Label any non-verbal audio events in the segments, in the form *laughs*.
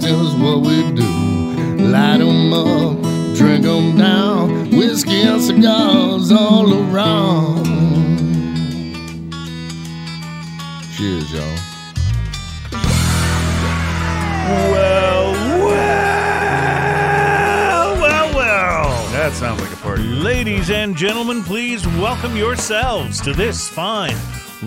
still is what we do. Light 'em up, drink 'em down, whiskey and cigars all around. Cheers, y'all. Well, well, well, well. That sounds like a party. Ladies and gentlemen, please welcome yourselves to this fine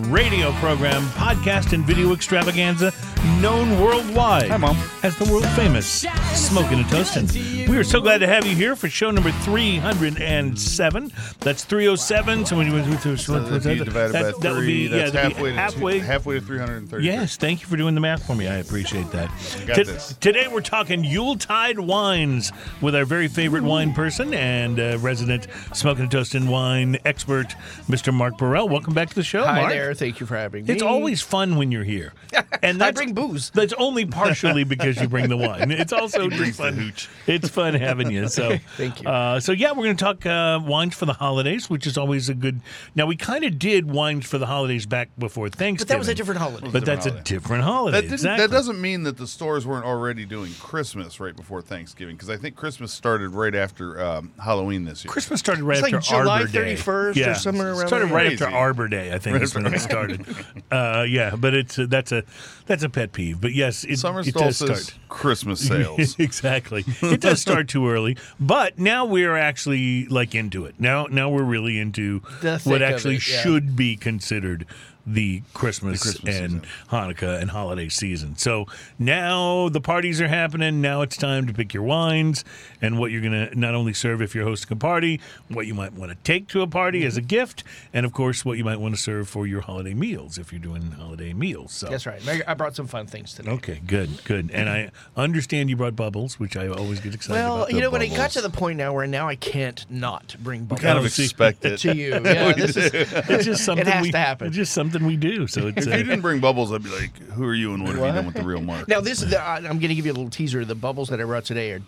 radio program, podcast, and video extravaganza known worldwide Hi, Mom. as the world famous Smoking and Toasting. We are so glad to have you here for show number 307. That's 307. So when you So that'd be divided by that, that would be, yeah, That's be halfway, to halfway. Halfway to 330. Yes, thank you for doing the math for me. I appreciate that. got T- this. Today we're talking Yuletide wines with our very favorite wine person and uh, resident smoking and toasting wine expert, Mr. Mark Burrell. Welcome back to the show, Hi Mark. there. Thank you for having me. It's always fun when you're here, *laughs* and I that's, bring booze. That's only partially because you bring the *laughs* wine. It's also just fun. It's fun having you. So *laughs* Thank you. Uh, so yeah, we're going to talk uh, wines for the holidays, which is always a good. Now we kind of did wines for the holidays back before Thanksgiving, But that was a different holiday. But that's a different holiday. That, exactly. that doesn't mean that the stores weren't already doing Christmas right before Thanksgiving because I think Christmas started right after um, Halloween this year. Christmas started right It's after like July Arbor Day. 31st or yeah. somewhere around Started there. right after Arbor Day, I think, is when it *laughs* started. uh, yeah, but it's uh, that's a that's a pet peeve. But yes, it, Summer it does start. Christmas *laughs* sales. exactly. *laughs* It does start too early, but now we're actually like into it. Now, now we're really into what actually it, yeah. should be considered the Christmas, Christmas and season. Hanukkah and holiday season. So now the parties are happening. Now it's time to pick your wines and what you're going to not only serve if you're hosting a party, what you might want to take to a party as a gift, and of course what you might want to serve for your holiday meals if you're doing holiday meals. So That's right. I- brought some fun things today. Okay, good, good. And I understand you brought bubbles, which I always get excited Well, about. you know, when it got to the point now where now I can't not bring bubbles kind of *laughs* expect it. to you. Yeah, *laughs* this is it's just something it has we, to happen. It's just something we do. So it's If you uh, didn't bring bubbles, I'd be like, "Who are you, and what have you done with the real Mark?" now. This is the, I- I'm going to give you a little teaser. The bubbles that I brought today are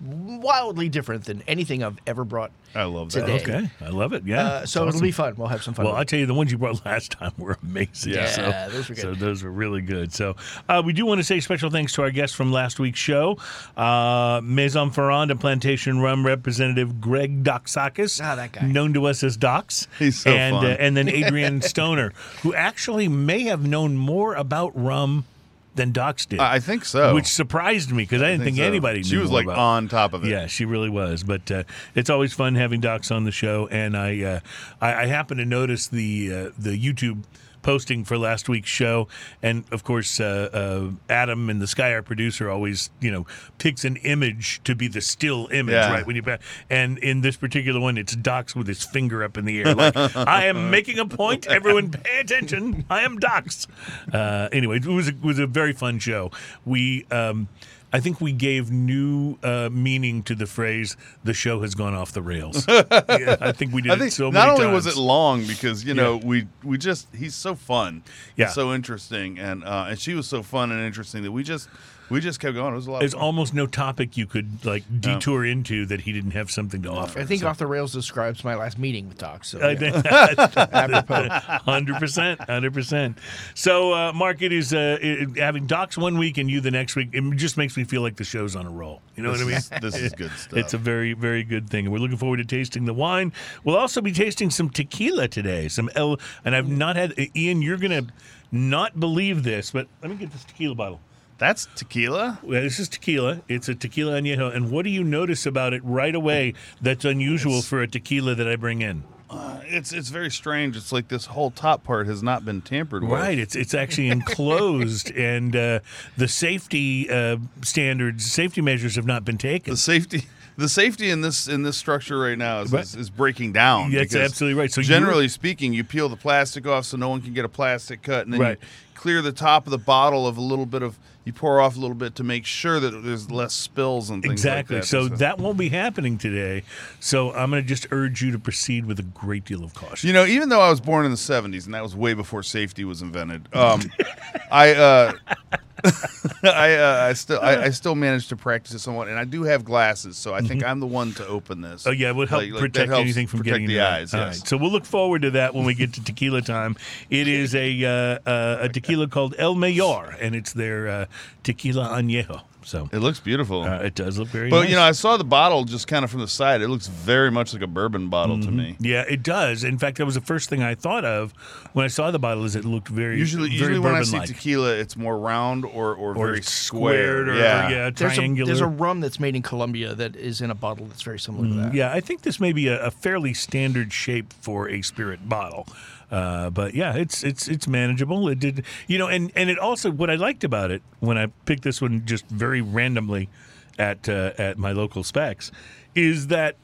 wildly different than anything I've ever brought. I love that. Today. okay. I love it. Yeah. Uh, so Awesome. it'll be fun. We'll have some fun. Well, I with tell you, the ones you brought *laughs* last time were amazing. Yeah, so, those were good. So those were really good. So uh, we do want to say special thanks to our guests from last week's show, uh, Maison Ferrand and Plantation Rum representative Greg Doxakis, Ah, that guy. known to us as Docs, He's so and, fun. Uh, and then *laughs* Adrian Stoner, who actually may have known more about rum than Docs did. I I think so. Which surprised me because I didn't think, so. anybody. She was like about- on top of it. Yeah, she really was. But uh, it's always fun having Docs on the show, and I uh, I, I happen to notice the uh, the YouTube posting for last week's show, and of course uh, uh, Adam and the Sky our producer always you know picks an image to be the still image, Yeah. right? When you and in this particular one, it's Docs with his finger up in the air, like I am *laughs* making a point. Everyone, pay attention. I am Docs. Uh, anyway, it was a, it was a very fun show. We. Um, I think we gave new uh, meaning to the phrase "the show has gone off the rails." *laughs* yeah, I think we did I it think so not only was it long because you know Yeah. we we just he's so fun, Yeah. So interesting, and uh, and she was so fun and interesting that we just we just kept going. It was a lot. There's of fun. almost no topic you could like detour into that he didn't have something to offer. I think So- off the rails describes my last meeting with Doc. So yeah. *laughs* hundred percent, hundred percent. So, uh, Mark, it is uh, it, having Docs one week and you the next week. It just makes me feel like the show's on a roll. You know This what I mean? is- *laughs* this is good stuff. *laughs* It's a very, very good thing, and we're looking forward to tasting the wine. We'll also be tasting some tequila today. Some El, and I've not had. Ian, you're gonna not believe this, but let me get this tequila bottle. That's tequila. Well, this is tequila. It's a tequila añejo. And what do you notice about it right away that's unusual for a tequila that I bring in? Uh, it's it's very strange. It's like this whole top part has not been tampered with. Right. It's it's actually *laughs* enclosed, and uh, the safety uh, standards, safety measures have not been taken. The safety. The safety in this in this structure right now is, is, is breaking down. That's absolutely right. So generally speaking, you peel the plastic off so no one can get a plastic cut, and then Right. you clear the top of the bottle of a little bit of. You pour off a little bit to make sure that there's less spills and things Exactly. like that. so is- that won't be happening today. So I'm going to just urge you to proceed with a great deal of caution. You know, even though I was born in the '70s, and that was way before safety was invented, um, *laughs* I, uh, *laughs* I, uh, I still, I, I still managed to practice it somewhat, and I do have glasses, so I think I'm the one to open this. Mm-hmm. Oh yeah, it would help Like- like protect helps anything from protect getting the eyes. Yes. right, so we'll look forward to that when we get to tequila time. It is a uh, uh, a tequila called El Mayor, and it's their uh, tequila añejo. So It looks beautiful. uh, it does look very. but nice. you know, I saw the bottle just kind of from the side. It looks very much like a bourbon bottle to me. Yeah, it does. In fact, that was the first thing I thought of when I saw the bottle. Is it looked very Usually, very usually when I see bourbon-like. tequila, it's more round or or, or very it's square. squared or yeah. yeah, There's a, triangular. there's a rum that's made in Colombia that is in a bottle that's very similar to that. Yeah, I think this may be a, a fairly standard shape for a spirit bottle. Uh, but yeah, it's it's it's manageable. It did, you know, and and it also what I liked about it when I picked this one just very randomly at uh, at my local Spec's is that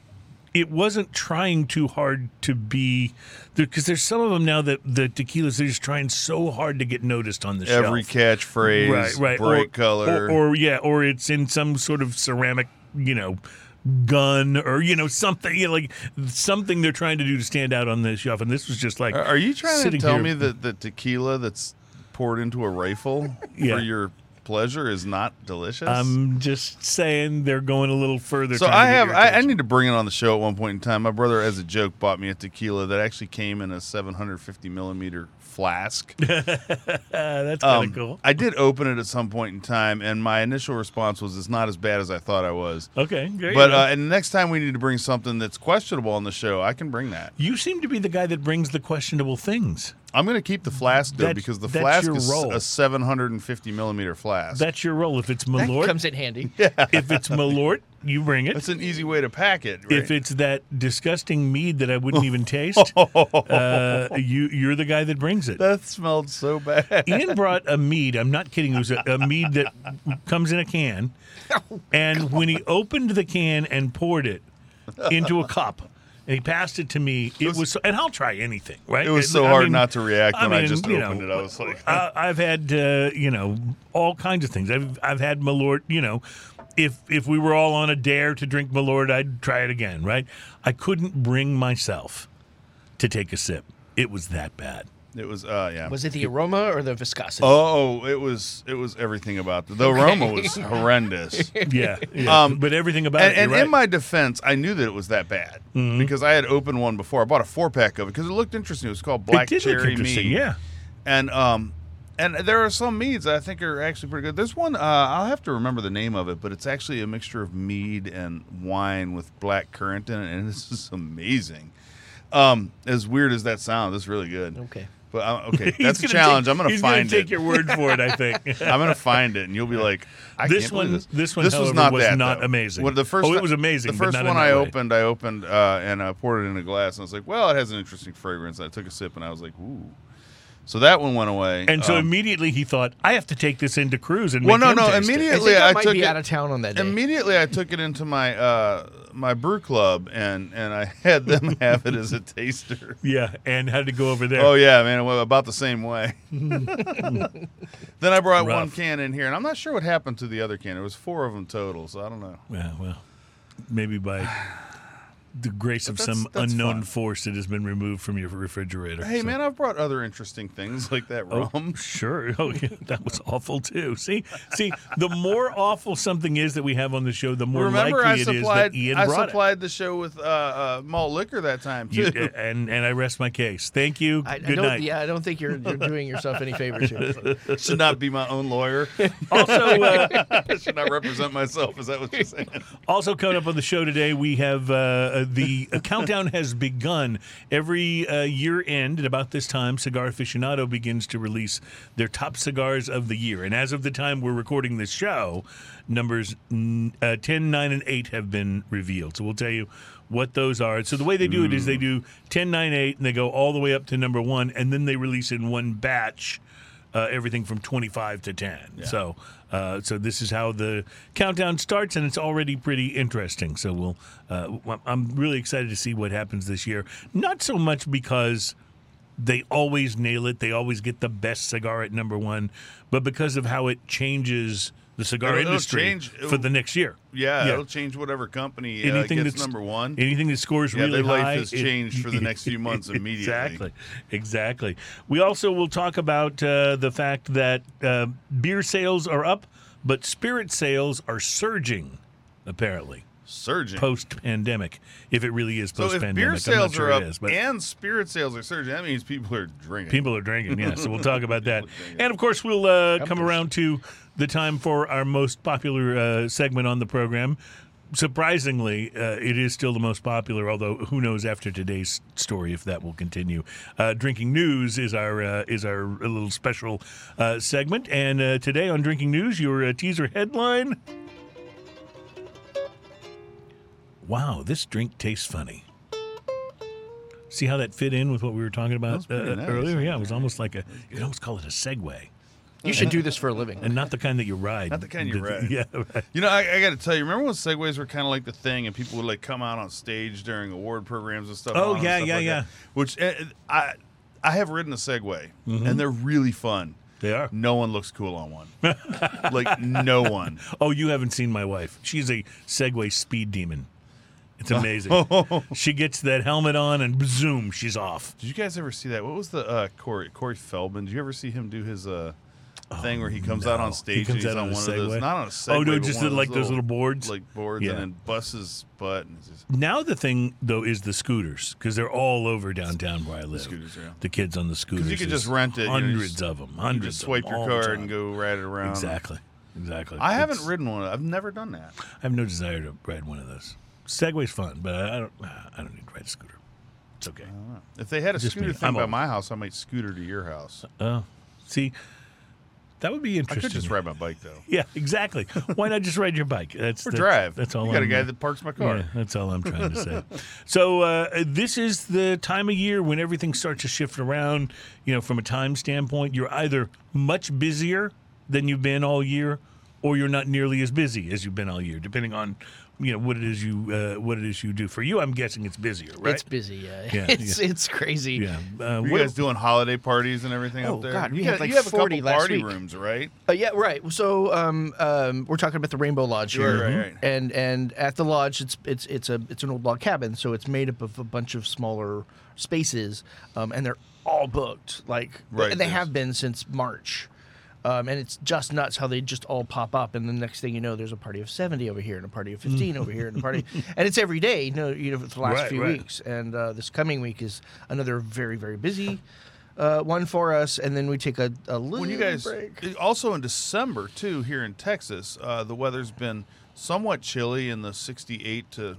it wasn't trying too hard to be because there's some of them now that the tequilas they're just trying so hard to get noticed on the show. Every shelf catchphrase, right, right. bright or, color. or, or yeah, or it's in some sort of ceramic, you know, gun or you know something, you know, like something they're trying to do to stand out on the shelf. And this was just like, Are- you trying to tell here- me that the tequila that's poured into a rifle Yeah. for your pleasure is not delicious? I'm just saying they're going a little further. so I have I, I need to bring it on the show at one point in time. My brother, as a joke, bought me a tequila that actually came in a 750 millimeter flask. *laughs* That's kind of Um, cool. I did open it at some point in time, and my initial response was, "It's not as bad as I thought I was." Okay, But uh, and next time we need to bring something that's questionable on the show, I can bring that. you seem to be the guy that brings the questionable things. I'm going to keep the flask though That's- because the that's flask your is role. a 750 millimeter flask. That's your role. If it's That Malort, comes in handy. *laughs* if it's Malort, you bring it. That's an easy way to pack it. Right? If it's that disgusting mead that I wouldn't even *laughs* taste, *laughs* uh, you you're the guy that brings it. that smelled so bad. Ian brought a mead. I'm not kidding. It was a, a mead that comes in a can, and when he opened the can and poured it into a cup, and he passed it to me, it was. so, and I'll try anything, right? It was so I hard mean- not to react when I, mean, just opened know, it. I was like, I, I've had uh, you know all kinds of things. I've I've had Malort. You know, if if we were all on a dare to drink Malort, I'd try it again. Right? I couldn't bring myself to take a sip. It was that bad. It was, uh, yeah. Was it the aroma or the viscosity? Oh, it was. It was everything about it. The aroma was horrendous. *laughs* Yeah, yeah. Um, but everything about And, it. and right. in my defense, I knew that it was that bad Mm-hmm. because I had opened one before. I bought a four pack of it because it looked interesting. It was called Black it did look Cherry interesting. Mead. Yeah. and um, and there are some meads that I think are actually pretty good. There's one uh, I'll have to remember the name of it, but it's actually a mixture of mead and wine with black currant in it, and *laughs* this is amazing. Um, as weird as that sounds, it's really good. Okay. But uh, *laughs* okay, that's a challenge. take- I'm gonna he's find take it. Take your word for it. I think. *laughs* I'm gonna find it, and you'll be like, I This can't one- this. this one, this was not was that, not though. amazing. When the first Oh, it was amazing, The but first not one I way. opened, I opened uh, and I poured it in a glass, and I was like, well, it has an interesting fragrance. I took a sip, and I was like, ooh. So that one went away. And so Um, immediately he thought, I have to take this into cruise and Well, make no, him no, taste it." I immediately- think I, I might took be it- out of town on that day. Immediately, I took it into my uh, my brew club, and and I had them *laughs* have it as a taster. Yeah, and had to go over there. Oh yeah, man, it went about the same way. *laughs* then I brought one can in here, and I'm not sure what happened to the other can. It was four of them total, so I don't know. Yeah, well, maybe by the grace of that's- some that's unknown fun. force, it has been removed from your refrigerator. Hey so- man, I've brought other interesting things *laughs* like that Oh, rum. *laughs* sure. Oh, yeah, that was awful too. See, see, the more awful something is that we have on the show, the more Remember, I likely it is supplied that Ian I brought supplied the show with uh, uh, malt liquor that time too. You, and and I rest my case. Thank you. I, I Good don't, night. Yeah, I don't think you're, you're doing yourself any favors here. *laughs* Should not be my own lawyer. Also, uh, I should not represent myself. Is that what you're saying? Also, coming up on the show today, we have uh, the countdown has begun. Every uh, year end at about this time, Cigar Aficionado begins to release their top cigars of the year. And as of the time we're recording this show, numbers uh, 10, 9, and 8 have been revealed. So we'll tell you what those are. So the way they do it is they do 10, 9, 8, and they go all the way up to number 1, and then they release in one batch uh, everything from 25 to 10. So, uh, so this is how the countdown starts, and it's already pretty interesting. So we'll, uh, I'm really excited to see what happens this year. Not so much because they always nail it, they always get the best cigar at number one, but because of how it changes the cigar It'll- it'll industry change- for the next year. Yeah, Yeah. it'll change whatever company uh, Anything gets that's number one. anything that scores Yeah, really their life high, has it- changed for the next few *laughs* months immediately. Exactly, exactly. We also will talk about uh, the fact that uh, beer sales are up, but spirit sales are surging. Apparently, surging. post pandemic. If it really is post pandemic, beer I'm not sales sure are up is. And spirit sales are surging, that means people are drinking. People are drinking, yeah. So we'll talk about *laughs* that. And of course, we'll uh, come around to the time for our most popular uh, segment on the program. Surprisingly, uh, it is still the most popular, although who knows after today's story if that will continue. Uh, Drinking News is our uh, is our little special uh, segment, and uh, today on Drinking News, your uh, teaser headline: Wow, this drink tastes funny. See how that fit in with what we were talking about uh, nice. earlier? Yeah, it was almost like a. You could almost call it a segue, You should do this for a living. and not the kind that you ride. Not the kind you *laughs* ride. Yeah, right. You know, I, I got to tell you, remember when segways were kind of like the thing, and people would like come out on stage during award programs and stuff. Oh, yeah, stuff yeah, like yeah. that? Which uh, I I have ridden a Segway, Mm-hmm. and they're really fun. They are. No one looks cool on one. *laughs* like no one. Oh, you haven't seen my wife. She's a Segway speed demon. It's *laughs* amazing. she gets that helmet on and zoom, she's off. Did you guys ever see that? What was the uh, Corey Corey Feldman? Did you ever see him do his uh, thing where he comes oh, out no. on He stage comes and he's out on, on a one of those, not on a Segway, Oh, no, but just one of like those little boards? like boards, Yeah. and then busts his butt. And it's just, Now the thing though is the scooters because they're all over downtown where I live. scooters, yeah. The kids on the scooters. you could just rent it, you know, you Hundreds just- of them. you Hundreds. just of swipe them your all the card time. and go ride it around. Exactly. Exactly. I haven't It's- ridden one. I've never done that. I have no desire to ride one of those. Segway's fun, but I I don't. I don't need to ride a scooter. It's okay. If they had a Just scooter me. thing I'm by old. my house, I might scooter to your house. Oh, see, that would be interesting. I could just ride my bike though. *laughs* Yeah, exactly. Why not just ride your bike? That's Or that's- drive. That's all. You got a I'm- guy that parks my car. Yeah, that's all I'm trying to say. *laughs* so uh, this is the time of year when everything starts to shift around. You know, from a time standpoint, you're either much busier than you've been all year, or you're not nearly as busy as you've been all year, depending on you know what it is you uh, what it is you do. For you, I'm guessing it's busier, right? It's busy. Yeah, Yeah, *laughs* it's it's crazy. yeah. Uh, Were you what- guys doing holiday parties and everything Oh, up there? God, we you had like you have a 40 couple party week. rooms, right? Uh, yeah, right. So um, um, we're talking about the Rainbow Lodge here, Right, right, right. and and at the lodge, it's it's it's a it's an old log cabin, so it's made up of a bunch of smaller spaces, um, and they're all booked. Like Right, and they there's- have been since March. Um, and it's just nuts how they just all pop up, and the next thing you know, there's a party of seventy over here, and a party of fifteen over here, and a party, *laughs* and it's every day, you know, you know, for the last Right, few right. weeks. And uh, this coming week is another very, very busy uh, one for us, and then we take a, a little When you guys break. also in December too here in Texas, uh, the weather's been somewhat chilly in the 68 to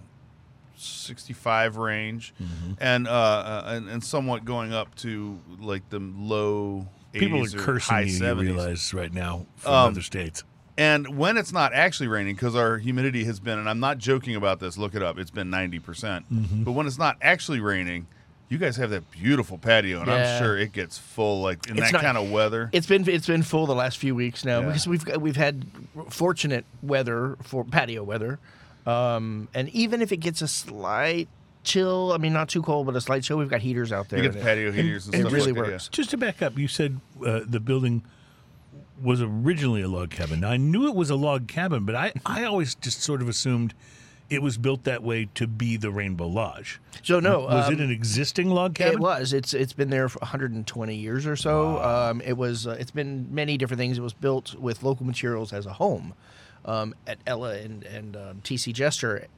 65 range, Mm-hmm. and, uh, uh, and and somewhat going up to like the low 80s people are cursing high you. 70s. You realize right now from Um, other states. And when it's not actually raining, because our humidity has been, and I'm not joking about this, look it up, it's been 90%. percent Mm-hmm. But when it's not actually raining, you guys have that beautiful patio, and Yeah. I'm sure it gets full like in It's that not- kind of weather. It's been it's been full the last few weeks now Yeah. because we've we've had fortunate weather for patio weather, um, and even if it gets a slight chill, I mean not too cold, but a slight chill, we've got heaters out there. You get the patio heaters and, it stuff really like that, works. Just to back up, you said uh, the building was originally a log cabin. Now, I knew it was a log cabin, but I, I always just sort of assumed it was built that way to be the Rainbow Lodge. So no, Was um, it an existing log cabin? It was. It's it's been there for 120 years or so. Um, it was. Uh, it's been many different things. It was built with local materials as a home. Um, at Ella and, and um, TC Jester,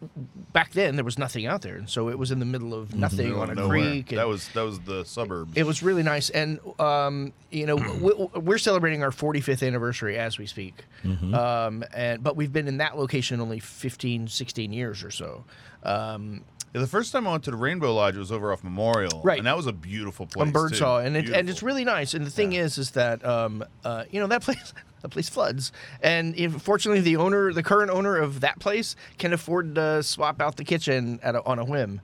back then there was nothing out there, and so it was in the middle of nothing Middle on a nowhere. creek. and- That was that was the suburbs. it was really nice, and um, you know *clears throat* we, we're celebrating our 45th anniversary as we speak. Um, and but we've been in that location only 15, 16 years or so. Um, Yeah, the first time I went to the Rainbow Lodge was over off Memorial, Right. And that was a beautiful place. Birdsall, too. and it, and it's really nice. And the thing is, is that um, uh, you know that *laughs* place that place floods, and if, fortunately the owner, the current owner of that place, can afford to swap out the kitchen at a, on a whim.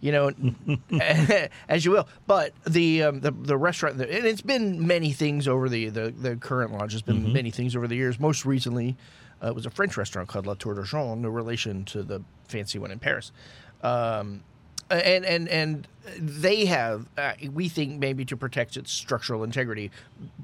You know, *laughs* as you will. But the um, the the restaurant, and it's been many things over the the, the current lodge has been many things over the years. Most recently, uh, it was a French restaurant called La Tour d'Argent, no relation to the fancy one in Paris. Um, and and and they have, uh, we think maybe to protect its structural integrity,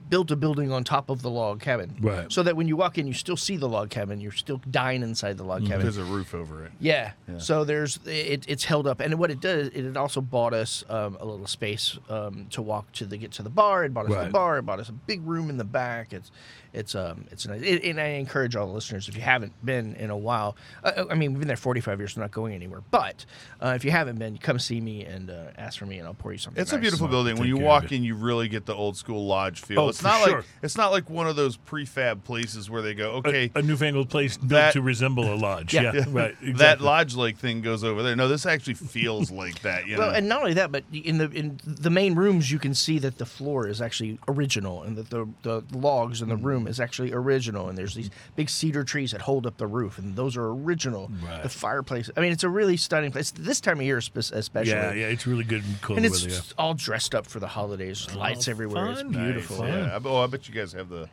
built a building on top of the log cabin. Right. So that when you walk in, you still see the log cabin. You're still dying inside the log cabin. There's a roof over it. Yeah. So there's it, it's held up, and what it does, it had also bought us um, a little space um, to walk to the get to the bar. It bought us Right. the bar. It bought us a big room in the back. It's it's um it's nice. It, and I encourage all the listeners if you haven't been in a while. Uh, I mean, we've been there 45 years, so we're not going anywhere. But uh, if you haven't been, come see me and uh, ask for me, and I'll pour you something. It's a nice. beautiful building. When you care walk in, you really get the old school lodge feel. Oh, it's for not sure. like it's not like one of those prefab places where they go, okay, a, newfangled place built That- to resemble a lodge. *laughs* Yeah. Yeah, right. *laughs* that lodge like thing goes over there. No, this actually feels *laughs* like that. You know, Well, and not only that, but in the in the main rooms, you can see that the floor is actually original, and that the the logs in the mm-hmm. room is actually original. And there's these big cedar trees that hold up the roof, and those are original. Right. The fireplace. I mean, it's a really stunning place. This time of year, especially. Yeah, yeah, it's really good and cool. And it's weather, yeah. all dressed up for the holidays. lights everywhere. It's fun. beautiful. Nice. yeah. I, oh, I bet you guys have the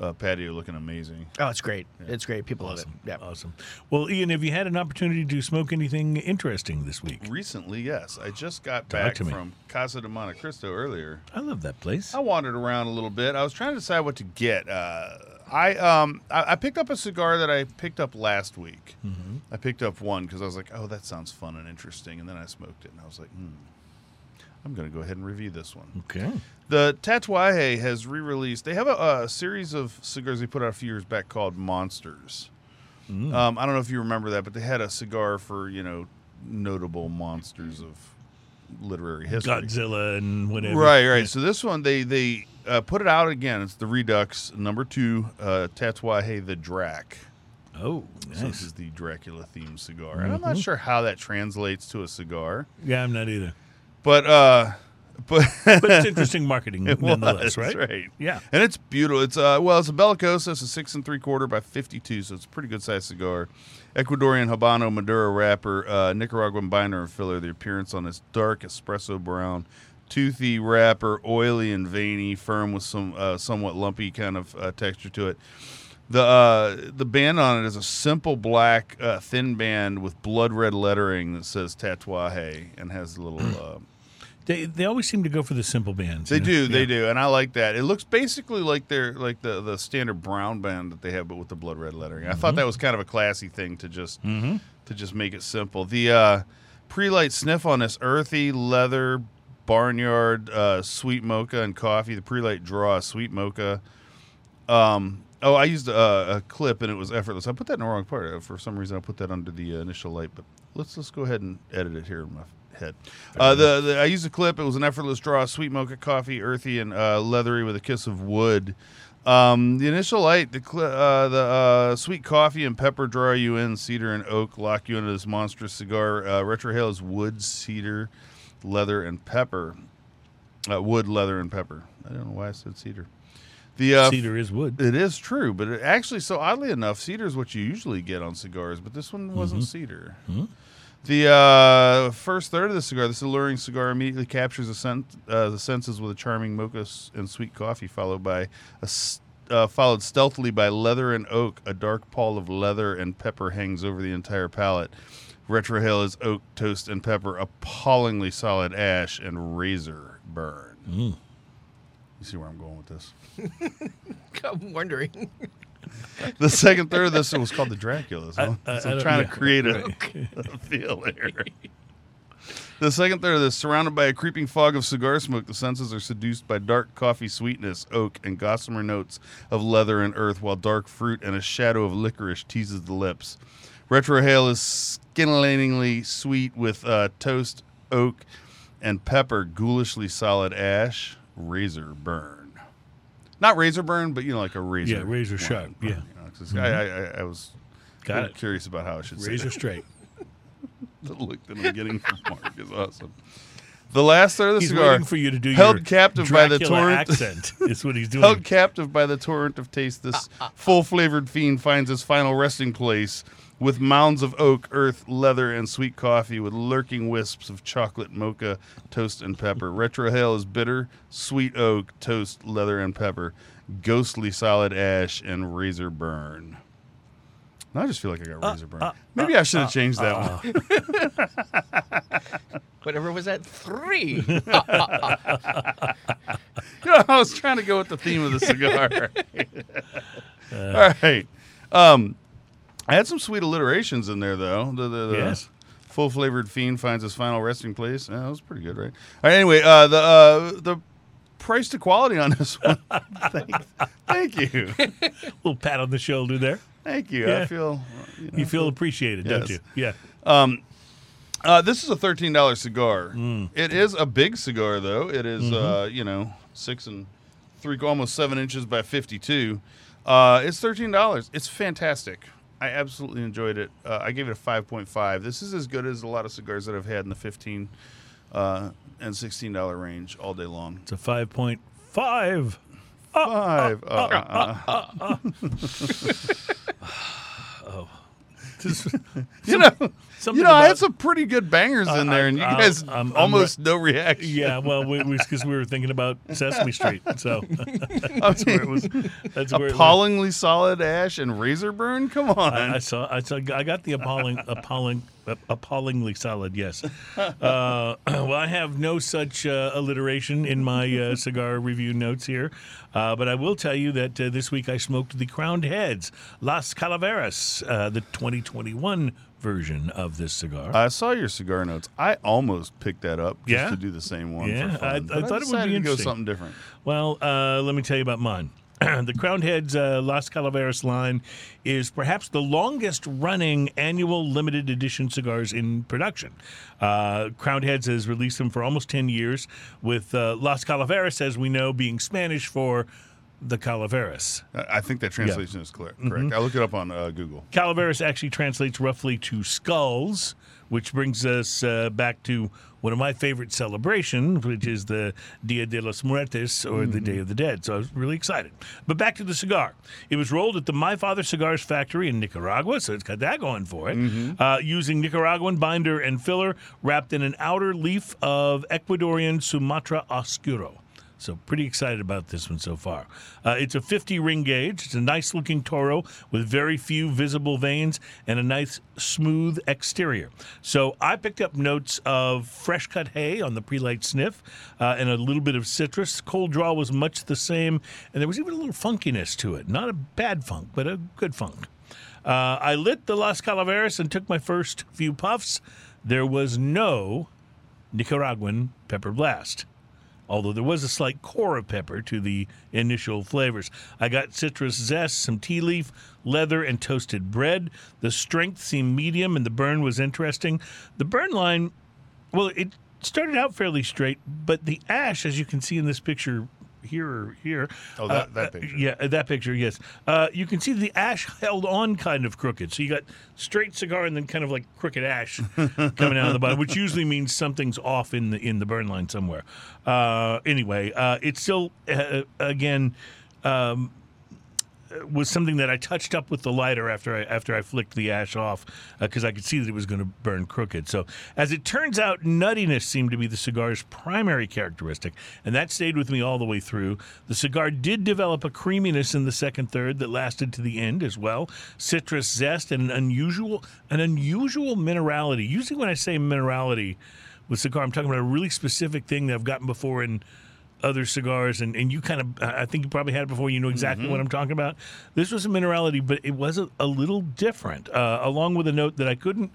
uh, patio looking amazing. Oh, it's great. It's great. People love it. Yeah. Awesome. Well, Ian, have you had an opportunity to smoke anything interesting this week? Recently, yes, I just got back to me. from Casa de Montecristo earlier. I love that place. I wandered around a little bit. I was trying to decide what to get. Uh, I um I, I picked up a cigar that I picked up last week. Mm-hmm. I picked up one because I was like, oh, that sounds fun and interesting, and then I smoked it, and I was like, hmm, I'm going to go ahead and review this one. Okay. The Tatuaje has re-released. They have a, a series of cigars they put out a few years back called Monsters. Mm. Um, I don't know if you remember that, but they had a cigar for you know notable monsters of literary history. Godzilla and whatever. Right, right. So this one they they uh, put it out again. It's the Redux number two, uh, Tatuaje the Drac. Oh, So this is the Dracula themed cigar, and I'm not sure how that translates to a cigar, Yeah, I'm not either. but uh, *laughs* but But it's interesting marketing *laughs* It nonetheless, was, right? right. Yeah. and it's beautiful. It's uh well, it's a Bellicosa. It's a six and three quarter by fifty two, so it's a pretty good sized cigar. Ecuadorian Habano Maduro wrapper, uh, Nicaraguan binder and filler. The appearance on this dark espresso brown, toothy wrapper, oily and veiny, firm with some uh, somewhat lumpy kind of uh, texture to it. The uh, the band on it is a simple black uh, thin band with blood red lettering that says Tatuaje and has a little. Uh, They they always seem to go for the simple bands. they you know? do, they Yeah. do, and I like that. It looks basically like they're like the the standard brown band that they have, but with the blood red lettering. I Mm-hmm. thought that was kind of a classy thing to just to just make it simple. The uh, pre-light sniff on this earthy leather barnyard uh, sweet mocha and coffee. The pre-light draw sweet mocha. Um, oh, I used a, a clip and it was effortless. I put that in the wrong part. Uh, For some reason, I put that under the uh, initial light. But let's let's go ahead and edit it here in my head. Uh, the, the I used a clip. It was an effortless draw. Sweet mocha coffee, earthy and uh, leathery with a kiss of wood. Um, the initial light, the cl- uh, the uh, sweet coffee and pepper draw you in. Cedar and oak lock you into this monstrous cigar. Uh, Retrohale is wood, cedar, leather, and pepper. Uh, wood, leather, and pepper. I don't know why I said cedar. The uh, Cedar is wood. it is true, but it actually, so oddly enough, cedar is what you usually get on cigars, but this one wasn't cedar. The uh, first third of the cigar, this alluring cigar, immediately captures the, scent, uh, the senses with a charming mocha s- and sweet coffee, followed by a uh, followed stealthily by leather and oak. A dark pall of leather and pepper hangs over the entire palate. Retrohale is oak, toast, and pepper, appallingly solid ash, and razor burn. Mm. You see where I'm going with this? *laughs* I'm wondering. *laughs* The second third of this was called the Dracula. So, I- I so I'm don't- trying yeah, to create a, right. *laughs* a feel here. The second third of this, surrounded by a creeping fog of cigar smoke, the senses are seduced by dark coffee sweetness, oak, and gossamer notes of leather and earth, while dark fruit and a shadow of licorice teases the lips. Retrohale is scintillatingly sweet with uh, toast, oak, and pepper, ghoulishly solid ash, razor burn. Not razor burn, but you know, like a razor. Yeah, razor line sharp, burn, yeah. you know, 'cause I, mm-hmm. I, I, was Got it. curious about how I should say Razor straight. *laughs* The look that I'm getting from Mark is awesome. The last third of the He's cigar, for you to do held captive by the torrent- accent. *laughs* Is what he's doing. held captive by the torrent of taste, this ah, ah, ah. full flavored fiend finds his final resting place with mounds of oak, earth, leather, and sweet coffee with lurking wisps of chocolate, mocha, toast, and pepper. Retrohale is bitter, sweet oak, toast, leather, and pepper, ghostly solid ash, and razor burn. Now I just feel like I got Uh, razor burn. Uh, Maybe uh, I should have uh, changed that one. *laughs* Whatever was that three? *laughs* *laughs* You know, I was trying to go with the theme of the cigar. All right. Um, I had some sweet alliterations in there, though. The, the, the Yes. Full flavored fiend finds his final resting place. Yeah, that was pretty good, right? Anyway, uh, the uh, the price to quality on this *laughs* one. thank, thank you, *laughs* little pat on the shoulder there. thank you. Yeah. I feel you know, You feel appreciated, don't you? Yeah. Uh, this is a thirteen dollar cigar. Mm. It is a big cigar, though. It is, Mm-hmm. uh, you know, six and three, almost seven inches by fifty-two. Uh, it's thirteen dollars. It's fantastic. I absolutely enjoyed it. Uh, I gave it a five point five. This is as good as a lot of cigars that I've had in the fifteen uh, and sixteen dollar range all day long. It's a 5.5. Five. Uh, uh, uh, Just- you know, something you know, I had some pretty good bangers in Uh, there, I- and you I'm- guys I'm- almost no reaction. Yeah, well, it was because we were thinking about Sesame Street. So *laughs* *laughs* that's where it was. That's where appallingly solid ash and razor burn. Come on. I, I saw. I saw. I got the appalling, appalling, appallingly solid. Yes. Uh, *clears throat* well, I have no such uh, alliteration in my uh, cigar review notes here, uh, but I will tell you that uh, this week I smoked the Crowned Heads Las Calaveras, uh, the 2021 version of this cigar. I saw your cigar notes. I almost picked that up just Yeah? to do the same one. Yeah, for fun, I- I thought it would be to go something different. Well, uh, let me tell you about mine. *clears throat* the Crowned Heads uh, Las Calaveras line is perhaps the longest running annual limited edition cigars in production. Uh, Crowned Heads has released them for almost 10 years, with uh, Las Calaveras, as we know, being Spanish for the Calaveras. I think that translation is clear, correct. Mm-hmm. I looked it up on uh, Google. Calaveras actually translates roughly to skulls, which brings us uh, back to one of my favorite celebrations, which is the Dia de los Muertos, or the Day of the Dead. So I was really excited. But back to the cigar. It was rolled at the My Father Cigars factory in Nicaragua, so it's got that going for it, uh, using Nicaraguan binder and filler wrapped in an outer leaf of Ecuadorian Sumatra Oscuro. So pretty excited about this one so far. Uh, it's a 50 ring gauge. It's a nice looking Toro with very few visible veins and a nice smooth exterior. So I picked up notes of fresh cut hay on the pre-light sniff uh, and a little bit of citrus. Cold draw was much the same, and there was even a little funkiness to it. Not a bad funk, but a good funk. Uh, I lit the Las Calaveras and took my first few puffs. There was no Nicaraguan pepper blast although there was a slight core of pepper to the initial flavors. I got citrus zest, some tea leaf, leather, and toasted bread. The strength seemed medium, and the burn was interesting. The burn line, well, it started out fairly straight, but the ash, as you can see in this picture here or here. Oh, that- uh, that uh, picture. yeah, that picture, yes. Uh, you can see the ash held on kind of crooked. So you got straight cigar and then kind of like crooked ash *laughs* coming out of the bottom, which usually means something's off in the in the burn line somewhere. Uh, anyway, uh, it's still uh, again. Um, was something that I touched up with the lighter after I after I flicked the ash off uh, because I could see that it was going to burn crooked. So as it turns out, nuttiness seemed to be the cigar's primary characteristic, and that stayed with me all the way through. The cigar did develop a creaminess in the second third that lasted to the end as well. Citrus zest and an unusual an unusual minerality. Usually, when I say minerality with cigar, I'm talking about a really specific thing that I've gotten before in other cigars, and, and you kind of, I think you probably had it before. You know exactly what I'm talking about. This was a minerality, but it was a, a little different, uh, along with a note that I couldn't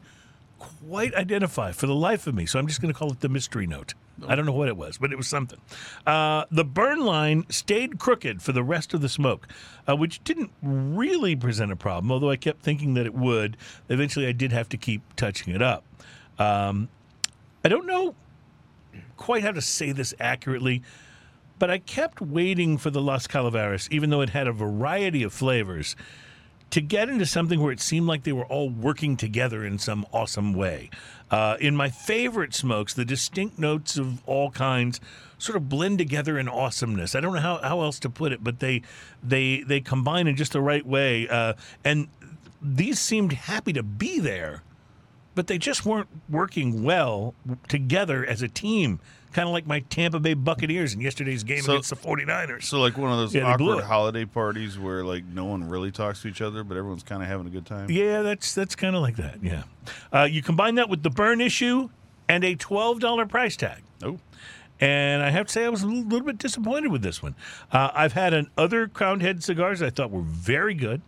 quite identify for the life of me. So I'm just going to call it the mystery note. I don't know what it was, but it was something. Uh, the burn line stayed crooked for the rest of the smoke, uh, which didn't really present a problem, although I kept thinking that it would. Eventually, I did have to keep touching it up. Um, I don't know quite how to say this accurately, but I kept waiting for the Las Calaveras, even though it had a variety of flavors, to get into something where it seemed like they were all working together in some awesome way. Uh, in my favorite smokes, the distinct notes of all kinds sort of blend together in awesomeness. I don't know how, how else to put it, but they they they combine in just the right way. Uh, and these seemed happy to be there but they just weren't working well together as a team kind of like my Tampa Bay Buccaneers in yesterday's game So- against the 49ers. So like one of those Yeah, awkward holiday parties where like no one really talks to each other, but everyone's kind of having a good time. Yeah, that's that's kind of like that. Yeah, uh, you combine that with the burn issue and a twelve dollar price tag. Oh, And I have to say, I was a little, little bit disappointed with this one. Uh, I've had an other Crown Head cigars I thought were very good,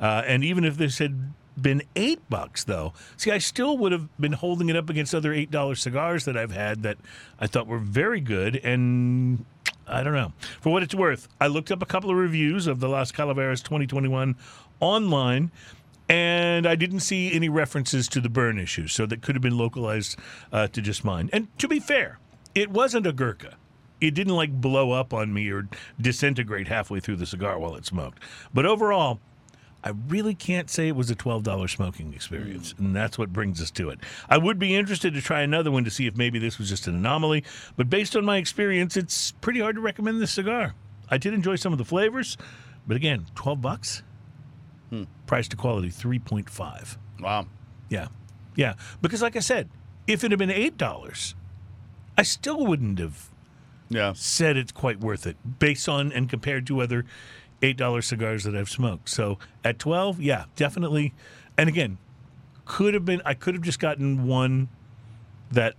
uh, and even if this had been eight bucks, though, see, I still would have been holding it up against other eight dollar cigars that I've had that I thought were very good, and I don't know. For what it's worth, I looked up a couple of reviews of the Las Calaveras 2021 online. And I didn't see any references to the burn issue, so that could have been localized uh, to just mine. And to be fair, it wasn't a Gurkha. It didn't like blow up on me or disintegrate halfway through the cigar while it smoked. But overall, I really can't say it was a $12 smoking experience, and that's what brings us to it. I would be interested to try another one to see if maybe this was just an anomaly, but based on my experience, it's pretty hard to recommend this cigar. I did enjoy some of the flavors, but again, 12 bucks? Hmm. Price to quality 3.5. wow. Yeah. Yeah. Because like I said, if it had been $8, I still wouldn't have Yeah. said it's quite worth it based on and compared to other eight dollar cigars that I've smoked. So at twelve, yeah, definitely. And again, could have been I could have just gotten one that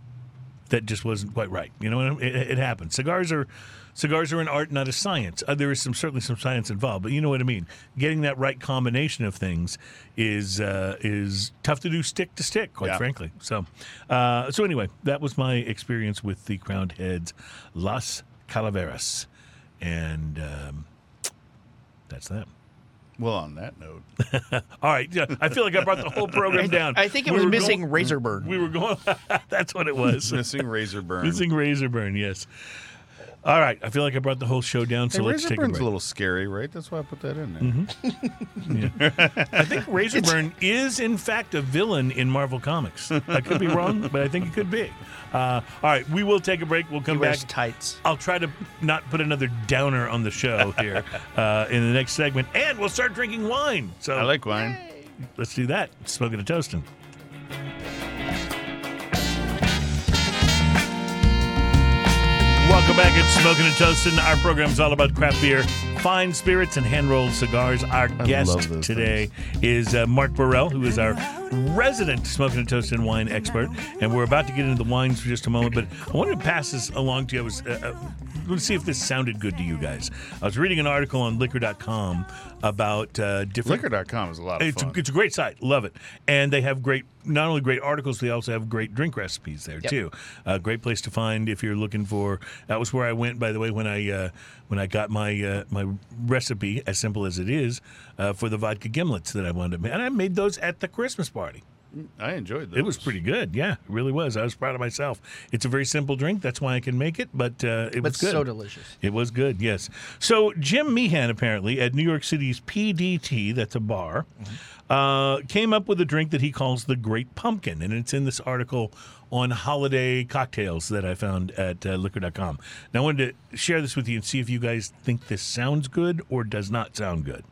that just wasn't quite right. You know, what I mean? it, it happens. Cigars are cigars are an art, not a science. Uh, there is some certainly some science involved, but you know what I mean. Getting that right combination of things is uh, is tough to do stick to stick, quite Yeah. frankly. So, uh, so anyway, that was my experience with the Crowned Heads Las Calaveras, and um, that's that. Well, on that note, *laughs* All right, yeah, I feel like I brought the whole program down. I think it We was were missing going- razor we were going. *laughs* that's what it was. missing Razorburn. Missing razor burn. Yes. All right, I feel like I brought the whole show down, so Hey, let's razor take a burn's break. a little scary, right? That's why I put that in there. *laughs* I think Razorburn is in fact a villain in Marvel Comics. I could be wrong, but I think it could be. Uh, all right, we will take a break. We'll come He back. wears tights. I'll try to not put another downer on the show *laughs* here uh, in the next segment, and we'll start drinking wine. So I like wine. let's do that. Smoking and toasting. Welcome back. It's Smoking and Toasting. Our program is all about craft beer, fine spirits, and hand rolled cigars. Our guest love those today is uh, Mark Burrell, who is our resident Smoking and Toasting wine expert. And we're about to get into the wines for just a moment, but I wanted to pass this along to you. I was uh, uh, let's see if this sounded good to you guys. I was reading an article on liquor.com about uh, different Liquor.com is a lot of it's a, fun. it's a great site. Love it. And they have great, not only great articles, they also have great drink recipes there too. A great place to find if you're looking for. That was where I went, by the way, when I uh, when I got my uh, my recipe, as simple as it is, uh, for the vodka gimlets that I wanted to make, and I made those at the Christmas party. I enjoyed those. It was pretty good. Yeah, it really was. I was proud of myself. It's a very simple drink. That's why I can make it, but uh, it But was good. so delicious. It was good, yes. So Jim Meehan apparently at New York City's PDT, that's a bar, uh, came up with a drink that he calls the Great Pumpkin, and it's in this article on holiday cocktails that I found at uh, Liquor.com. Now I wanted to share this with you and see if you guys think this sounds good or does not sound good.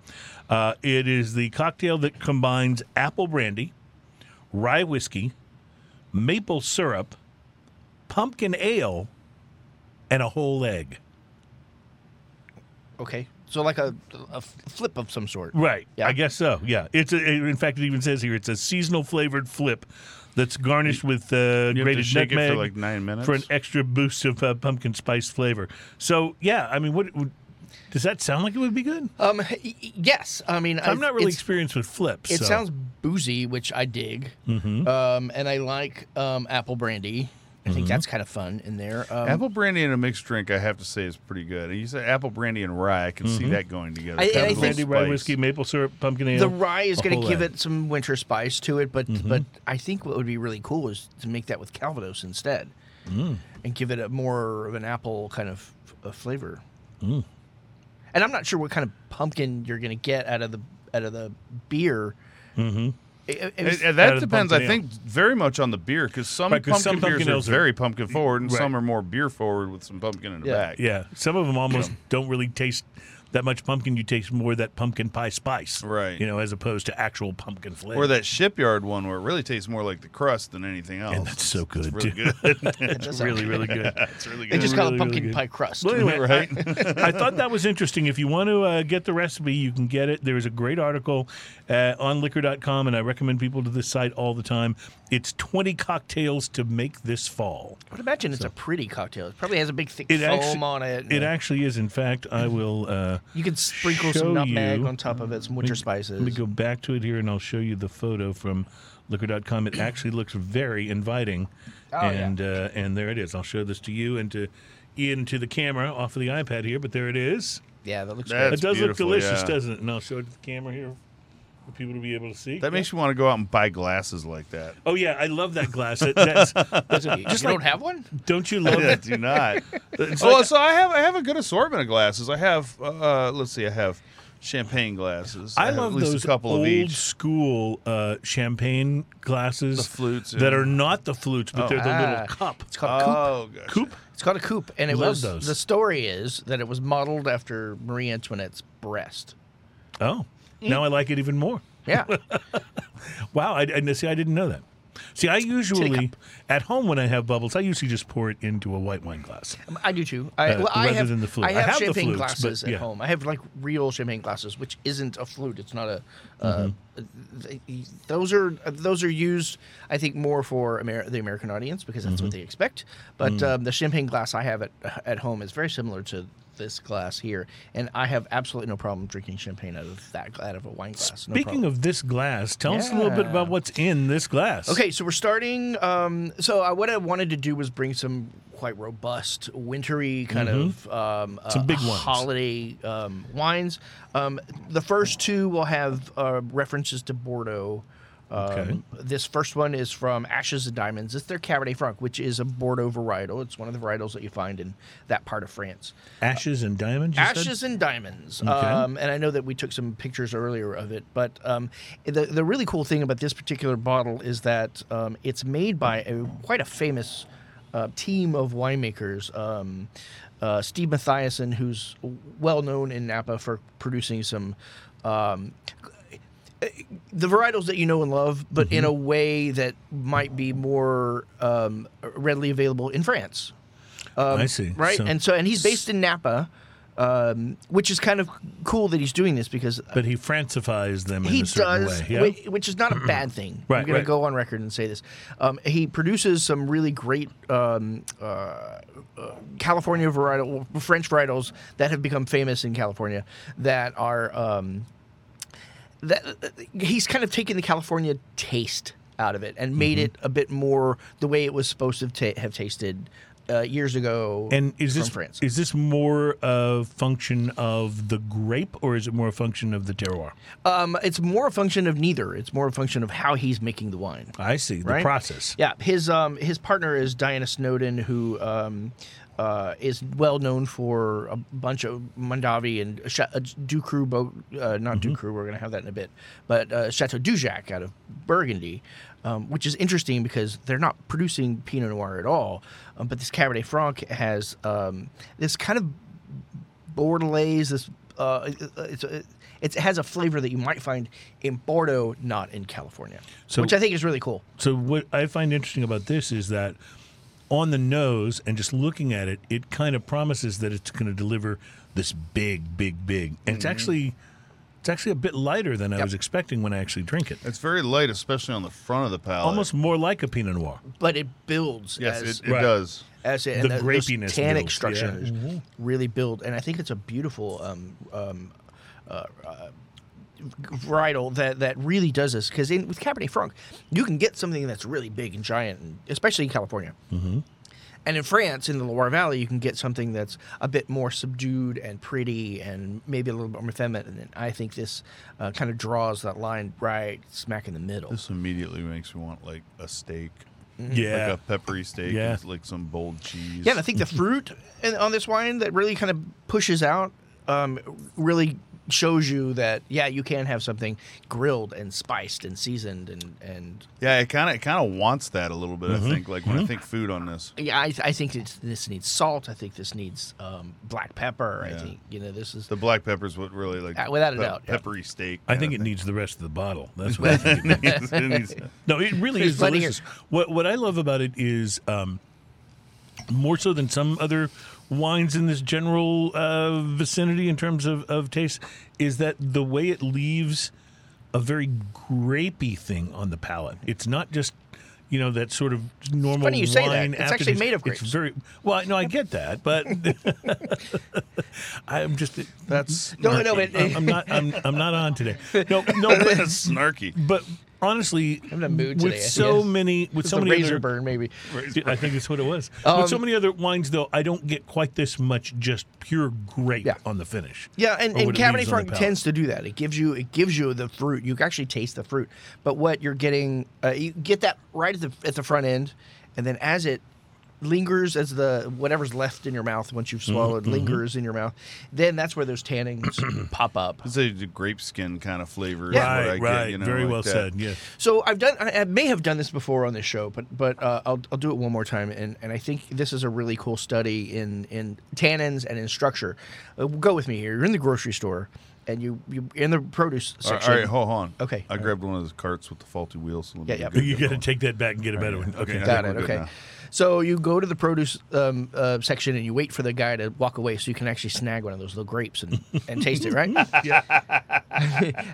Uh, it is the cocktail that combines apple brandy, rye whiskey, maple syrup, pumpkin ale, and a whole egg. Okay. So like a, a flip of some sort. Right. Yeah. I guess so. Yeah. It's a, in fact it even says here it's a seasonal flavored flip that's garnished with uh, You have to grated shake it nutmeg for like nine minutes. for an extra boost of uh, pumpkin spice flavor. So yeah, I mean, what would, does that sound like it would be good? Um. y- y- Yes. I mean, I'm I've- not really experienced with flips. It so- sounds boozy, which I dig. Mm-hmm. Um, and I like um, apple brandy. I think that's kind of fun in there. Um, apple brandy in a mixed drink, I have to say, is pretty good. You said apple brandy and rye. I can see that going together. I- Kind of I a think- brandy, rye whiskey, maple syrup, pumpkin ale. the rye is going to give egg. it some winter spice to it, but Mm-hmm. but I think what would be really cool is to make that with Calvados instead, Mm. and give it a more of an apple kind of uh, flavor. Mm. And I'm not sure what kind of pumpkin you're going to get out of the out of the beer. Mm-hmm. And- and Out that depends, I pumpkin think, very much on the beer because some Right, 'cause pumpkin some pumpkin beers are are- very pumpkin forward, and Right. some are more beer forward with some pumpkin in the Yeah. back. Yeah, some of them almost don't really taste that much pumpkin, you taste more of that pumpkin pie spice, Right. You know, as opposed to actual pumpkin flavor. Or that shipyard one where it really tastes more like the crust than anything else. and that's so It's- good, It's really too. good. *laughs* *laughs* it's really, really good. it's really They good. just call it pumpkin really pie crust. Well, anyway, *laughs* Right. I, I thought that was interesting. If you want to uh, get the recipe, you can get it. There is a great article uh, on liquor.com, and I recommend people to this site all the time. It's 20 cocktails to make this fall. I would imagine it's a pretty cocktail. It probably has a big thick It foam actu- on it. It Yeah. actually is. In fact, I will. Uh, you can sprinkle some nutmeg you- on top of it, some winter spices. Let me go back to it here, and I'll show you the photo from liquor.com. It actually looks very inviting, Oh, yeah. and uh, and there it is. I'll show this to you and to Ian to the camera off of the iPad here, but there it is. Yeah, that looks That's it does look delicious, yeah. doesn't it? And I'll show it to the camera here for people to be able to see. That makes you want to go out and buy glasses like that. Oh yeah, I love that glass. That, that's, good. *laughs* You don't have one? don't you love I it? do not. *laughs* It's well, like- so I have I have a good assortment of glasses. I have uh, let's see, I have champagne glasses. I have love at least those a couple old of each. school uh, champagne glasses, The flutes that and- are not the flutes, but they're the Ah, little cup. It's called a coupe. Oh, gosh. Coupe? It's called a coupe, and it Love was those. the story is that it was modeled after Marie Antoinette's breast. Oh, now I like it even more. Yeah, *laughs* Wow, I, I see. I didn't know that. See, I usually at home when I have bubbles, I usually just pour it into a white wine glass. I do too. I, Uh, well, I rather have, than the flute. I I have, have the champagne flutes, but glasses at home. I have like real champagne glasses, which isn't a flute. It's not a. Uh, Mm-hmm. th- those are those are used, I think, more for Amer- the American audience because that's Mm-hmm. what they expect. But Mm. um, the champagne glass I have at at home is very similar to this glass here, and I have absolutely no problem drinking champagne out of that out of a wine glass. No Speaking problem. of this glass, tell us a little bit about what's in this glass. Okay, so we're starting. Um, so I, what I wanted to do was bring some quite robust, wintry kind of um, Mm-hmm. Some uh, big wines. holiday um, wines. Um, the first two will have uh, references to Bordeaux. Um, Okay. This first one is from Ashes and Diamonds. It's their Cabernet Franc, which is a Bordeaux varietal. It's one of the varietals that you find in that part of France. Ashes and diamonds. you said? Ashes and Diamonds. Um, and I know that we took some pictures earlier of it, but um, the the really cool thing about this particular bottle is that um, it's made by a quite a famous uh, team of winemakers. Um, uh, Steve Matthiasson, who's well known in Napa for producing some. Um, the varietals that you know and love, but in a way that might be more um, readily available in France I see. right? So- and so, and he's based in Napa, um, which is kind of cool that he's doing this because but he francifies them in he does, way. Yeah. whi- which is not a bad thing. Right, I'm going right. to go on record and say this. Um, he produces some really great um, uh, uh, California varietal, French varietals that have become famous in California that are. That he's kind of taken the California taste out of it and made Mm-hmm. it a bit more the way it was supposed to ta- have tasted uh, years ago. And is this France. is this more a function of the grape or is it more a function of the terroir? Um, it's more a function of neither. It's more a function of how he's making the wine. I see the process. Yeah, his um his partner is Diana Snowden, who um uh, is well known for a bunch of Mondavi and Cha- uh, Ducru, Bo- uh, not Ducru. We're gonna have that in a bit, but uh, Chateau Dujac out of Burgundy, um, which is interesting because they're not producing Pinot Noir at all. Um, but this Cabernet Franc has um, this kind of Bordelais. This uh, it's it has a flavor that you might find in Bordeaux, not in California, So- which I think is really cool. So what I find interesting about this is that on the nose and just looking at it, it kind of promises that it's going to deliver this big, big, big, and it's actually it's actually a bit lighter than I was expecting when I actually drink it. It's very light, especially on the front of the palate. Almost more like a Pinot Noir. but it builds Yes, as, it, it Right. does. as it, the and those grapiness tannic builds, structures yeah. really build, and I think it's a beautiful um, um, uh, uh, varietal that that really does this because with Cabernet Franc, you can get something that's really big and giant, and especially in California. Mm-hmm. And in France, in the Loire Valley, you can get something that's a bit more subdued and pretty, and maybe a little bit more feminine. And I think this uh, kind of draws that line right smack in the middle. This immediately makes me want like a steak, Yeah. like a peppery steak, Yeah. with, like some bold cheese. Yeah, and I think the *laughs* fruit in, on this wine that really kind of pushes out um, really shows you that yeah, you can have something grilled and spiced and seasoned and and Yeah, it kind of it kind of wants that a little bit. Mm-hmm. I think like when I think food on this. yeah, I, I think it's, this needs salt. I think this needs um, black pepper. I think you know this is The black pepper is what really like Uh, without a pe- doubt, yeah. peppery steak. I think it thing. needs the rest of the bottle. *laughs* That's what I think. It needs. It needs- No, it really There's is plenty delicious. What what I love about it is um, more so than some other wines in this general uh, vicinity in terms of, of taste is that the way it leaves a very grapey thing on the palate. It's not just you know that sort of normal funny you say that. It's actually made of grapes. It's grapes. very well. No, I get that, but *laughs* I'm just That's no, no, but I'm, I'm not I'm, I'm not on today. No, no, *laughs* but snarky. but honestly, I'm in a mood with today, I so many, *laughs* with so many razor other, burn maybe. I think that's what it was. Um, *laughs* with so many other wines, though, I don't get quite this much just pure grape Yeah. on the finish. Yeah, and, and Cabernet leaves on the Franc tends to do that. It gives you it gives you the fruit. You can actually taste the fruit, but what you're getting, uh, you get that right at the at the front end, and then as it lingers as the whatever's left in your mouth once Mm-hmm, you've swallowed lingers in your mouth, then that's where those tannins *clears throat* pop up. It's a grape skin kind of flavor. Yeah. what I Right, get, you know, Very like well that. said. Yeah. So I've done. I I may have done this before on this show, but but uh, I'll I'll do it one more time, and, and I think this is a really cool study in in tannins and in structure. Uh, go with me here. You're in the grocery store, and you you in the produce section. all right, hold on. Okay. I grabbed one of those carts with the faulty wheels. So Yeah, yeah. You got to take that back and get a better one. Okay, Okay. Got it. Okay. now. So you go to the produce um, uh, section and you wait for the guy to walk away so you can actually snag one of those little grapes and, and taste it, right? *laughs* yeah.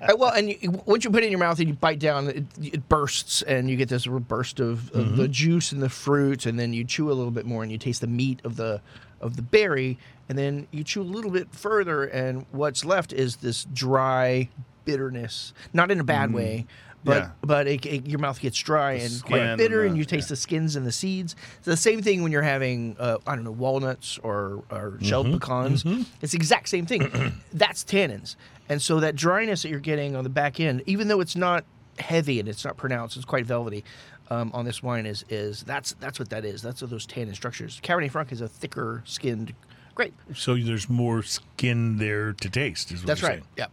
*laughs* well, and you, once you put it in your mouth and you bite down, it, it bursts and you get this burst of, of the juice and the fruit, and then you chew a little bit more and you taste the meat of the of the berry, and then you chew a little bit further, and what's left is this dry bitterness, not in a bad way. But Yeah. but it, it- your mouth gets dry and skin quite bitter, and the- you taste yeah. the skins and the seeds. It's the same thing when you're having, uh, I don't know, walnuts or, or shelled pecans. It's the exact same thing. *clears throat* That's tannins. And so that dryness that you're getting on the back end, even though it's not heavy and it's not pronounced, it's quite velvety. Um, on this wine is is that's that's what that is. That's what those tannin structures. Cabernet Franc is a thicker skinned grape. So there's more skin there to taste. Is what That's you're right. saying. Yeah.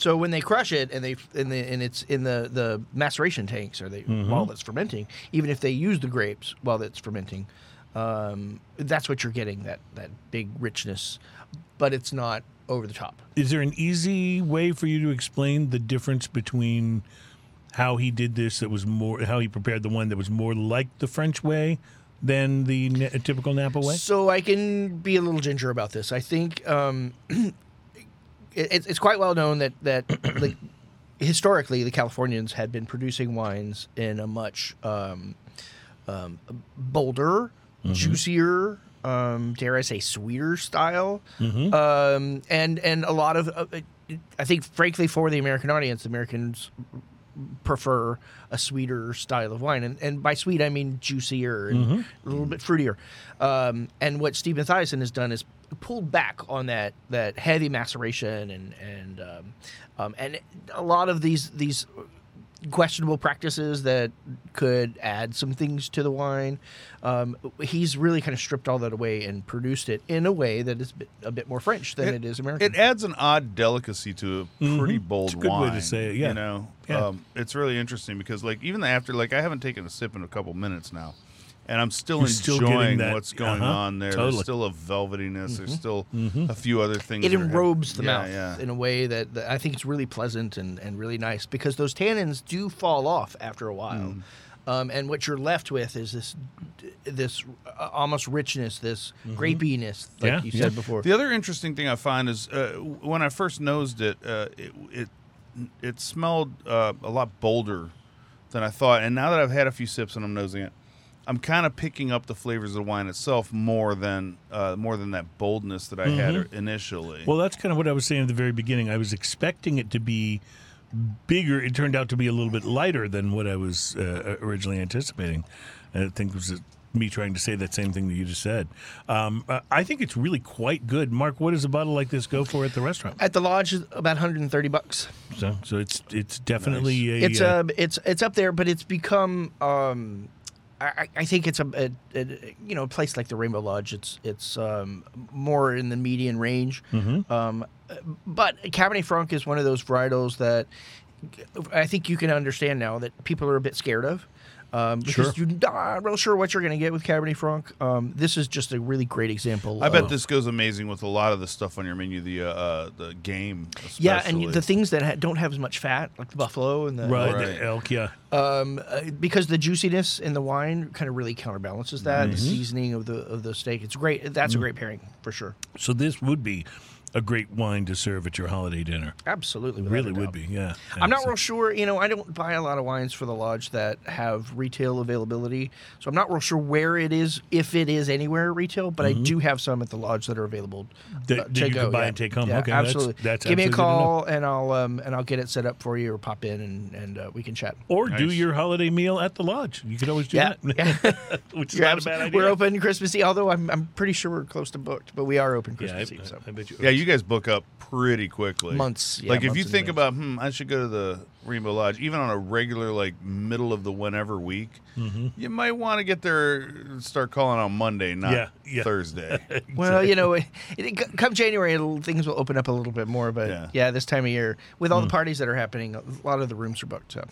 So when they crush it and they and, the, and it's in the, the maceration tanks or they Mm-hmm. while it's fermenting, even if they use the grapes while it's fermenting, um, that's what you're getting that that big richness, but it's not over the top. Is there an easy way for you to explain the difference between how he did this that was more how he prepared the one that was more like the French way than the typical Napa way? So I can be a little ginger about this. I think um, *clears throat* it, it's- quite well known that that like *clears throat* historically the Californians had been producing wines in a much um, um, bolder, juicier, um, dare I say, sweeter style, um, and and a lot of uh, I think, frankly, for the American audience, Americans prefer a sweeter style of wine, and, and by sweet I mean juicier and a little bit fruitier. Um, and what Steve Matthiasson has done is pulled back on that that heavy maceration and and um, um, and a lot of these these questionable practices that could add some things to the wine. Um, he's really kind of stripped all that away and produced it in a way that is a bit, a bit more French than it is American. It adds an odd delicacy to a pretty bold It's a good way to say it, yeah. You know, Yeah. um, it's really interesting because like even after like I haven't taken a sip in a couple minutes now, and I'm still You're still getting enjoying that- what's going uh-huh, on there. totally. There's still a velvetiness. There's still a few other things. it that are- enrobes the yeah, mouth Yeah. in a way that, that I think it's really pleasant and, and really nice because those tannins do fall off after a while. Mm. Um, and what you're left with is this this uh, almost richness, this grapiness, like Yeah, you yeah. said before. The other interesting thing I find is uh, when I first nosed it, uh, it, it it smelled uh, a lot bolder than I thought. And now that I've had a few sips and I'm nosing it, I'm kind of picking up the flavors of the wine itself more than uh, more than that boldness that I had initially. Well, that's kind of what I was saying at the very beginning. I was expecting it to be bigger. It turned out to be a little bit lighter than what I was uh, originally anticipating. And I think it was uh me trying to say that same thing that you just said. Um, uh, I think it's really quite good. Mark, what does a bottle like this go for at the restaurant? At the lodge, about 130 bucks. So, so it's it's definitely a. It's uh, uh, it's it's up there, but it's become um, I, I think it's a, a, a you know a place like the Rainbow Lodge. It's it's um, more in the median range. Mm-hmm. Um, but Cabernet Franc is one of those varietals that I think you can understand now that people are a bit scared of. Um, because Sure. you're not real sure what you're going to get with Cabernet Franc. Um, this is just a really great example. I bet this goes amazing with a lot of the stuff on your menu. The uh, uh the game, especially. Yeah, and the things that ha- don't have as much fat, like the buffalo and the Right, Right. the elk, yeah. um, uh, because the juiciness in the wine kind of really counterbalances that. Mm-hmm. The seasoning of the of the steak, it's great. That's a great pairing for sure. So this would be a great wine to serve at your holiday dinner. Absolutely, Really would be, yeah. I'm not real sure. You know, I don't buy a lot of wines for the lodge that have retail availability, so I'm not real sure where it is, if it is anywhere retail. But I do have some at the lodge that are available Mm-hmm. That- uh, that to you go. could buy yeah. and take home. Yeah, Okay, that's- absolutely. that's Give me a absolutely good call and I'll um, and I'll get it set up for you, or pop in and and uh, we can chat. Or do your holiday meal at the lodge. You could always do Yeah, that. *laughs* *laughs* Which is You're not abs- a bad idea. We're open Christmas Eve, although I'm I'm pretty sure we're close to booked, but we are open Yeah, I, Eve. So. I bet you. Yeah, you guys book up pretty quickly. Months, yeah, like if you think advance. about, hmm, I should go to the Rainbow Lodge, even on a regular like middle of the whenever week, Mm-hmm. you might want to get there, start calling on Monday, not Yeah, yeah. Thursday. *laughs* Well, you know, it, it, come January, it'll, things will open up a little bit more. But Yeah. yeah, this time of year, with all the parties that are happening, a lot of the rooms are booked. So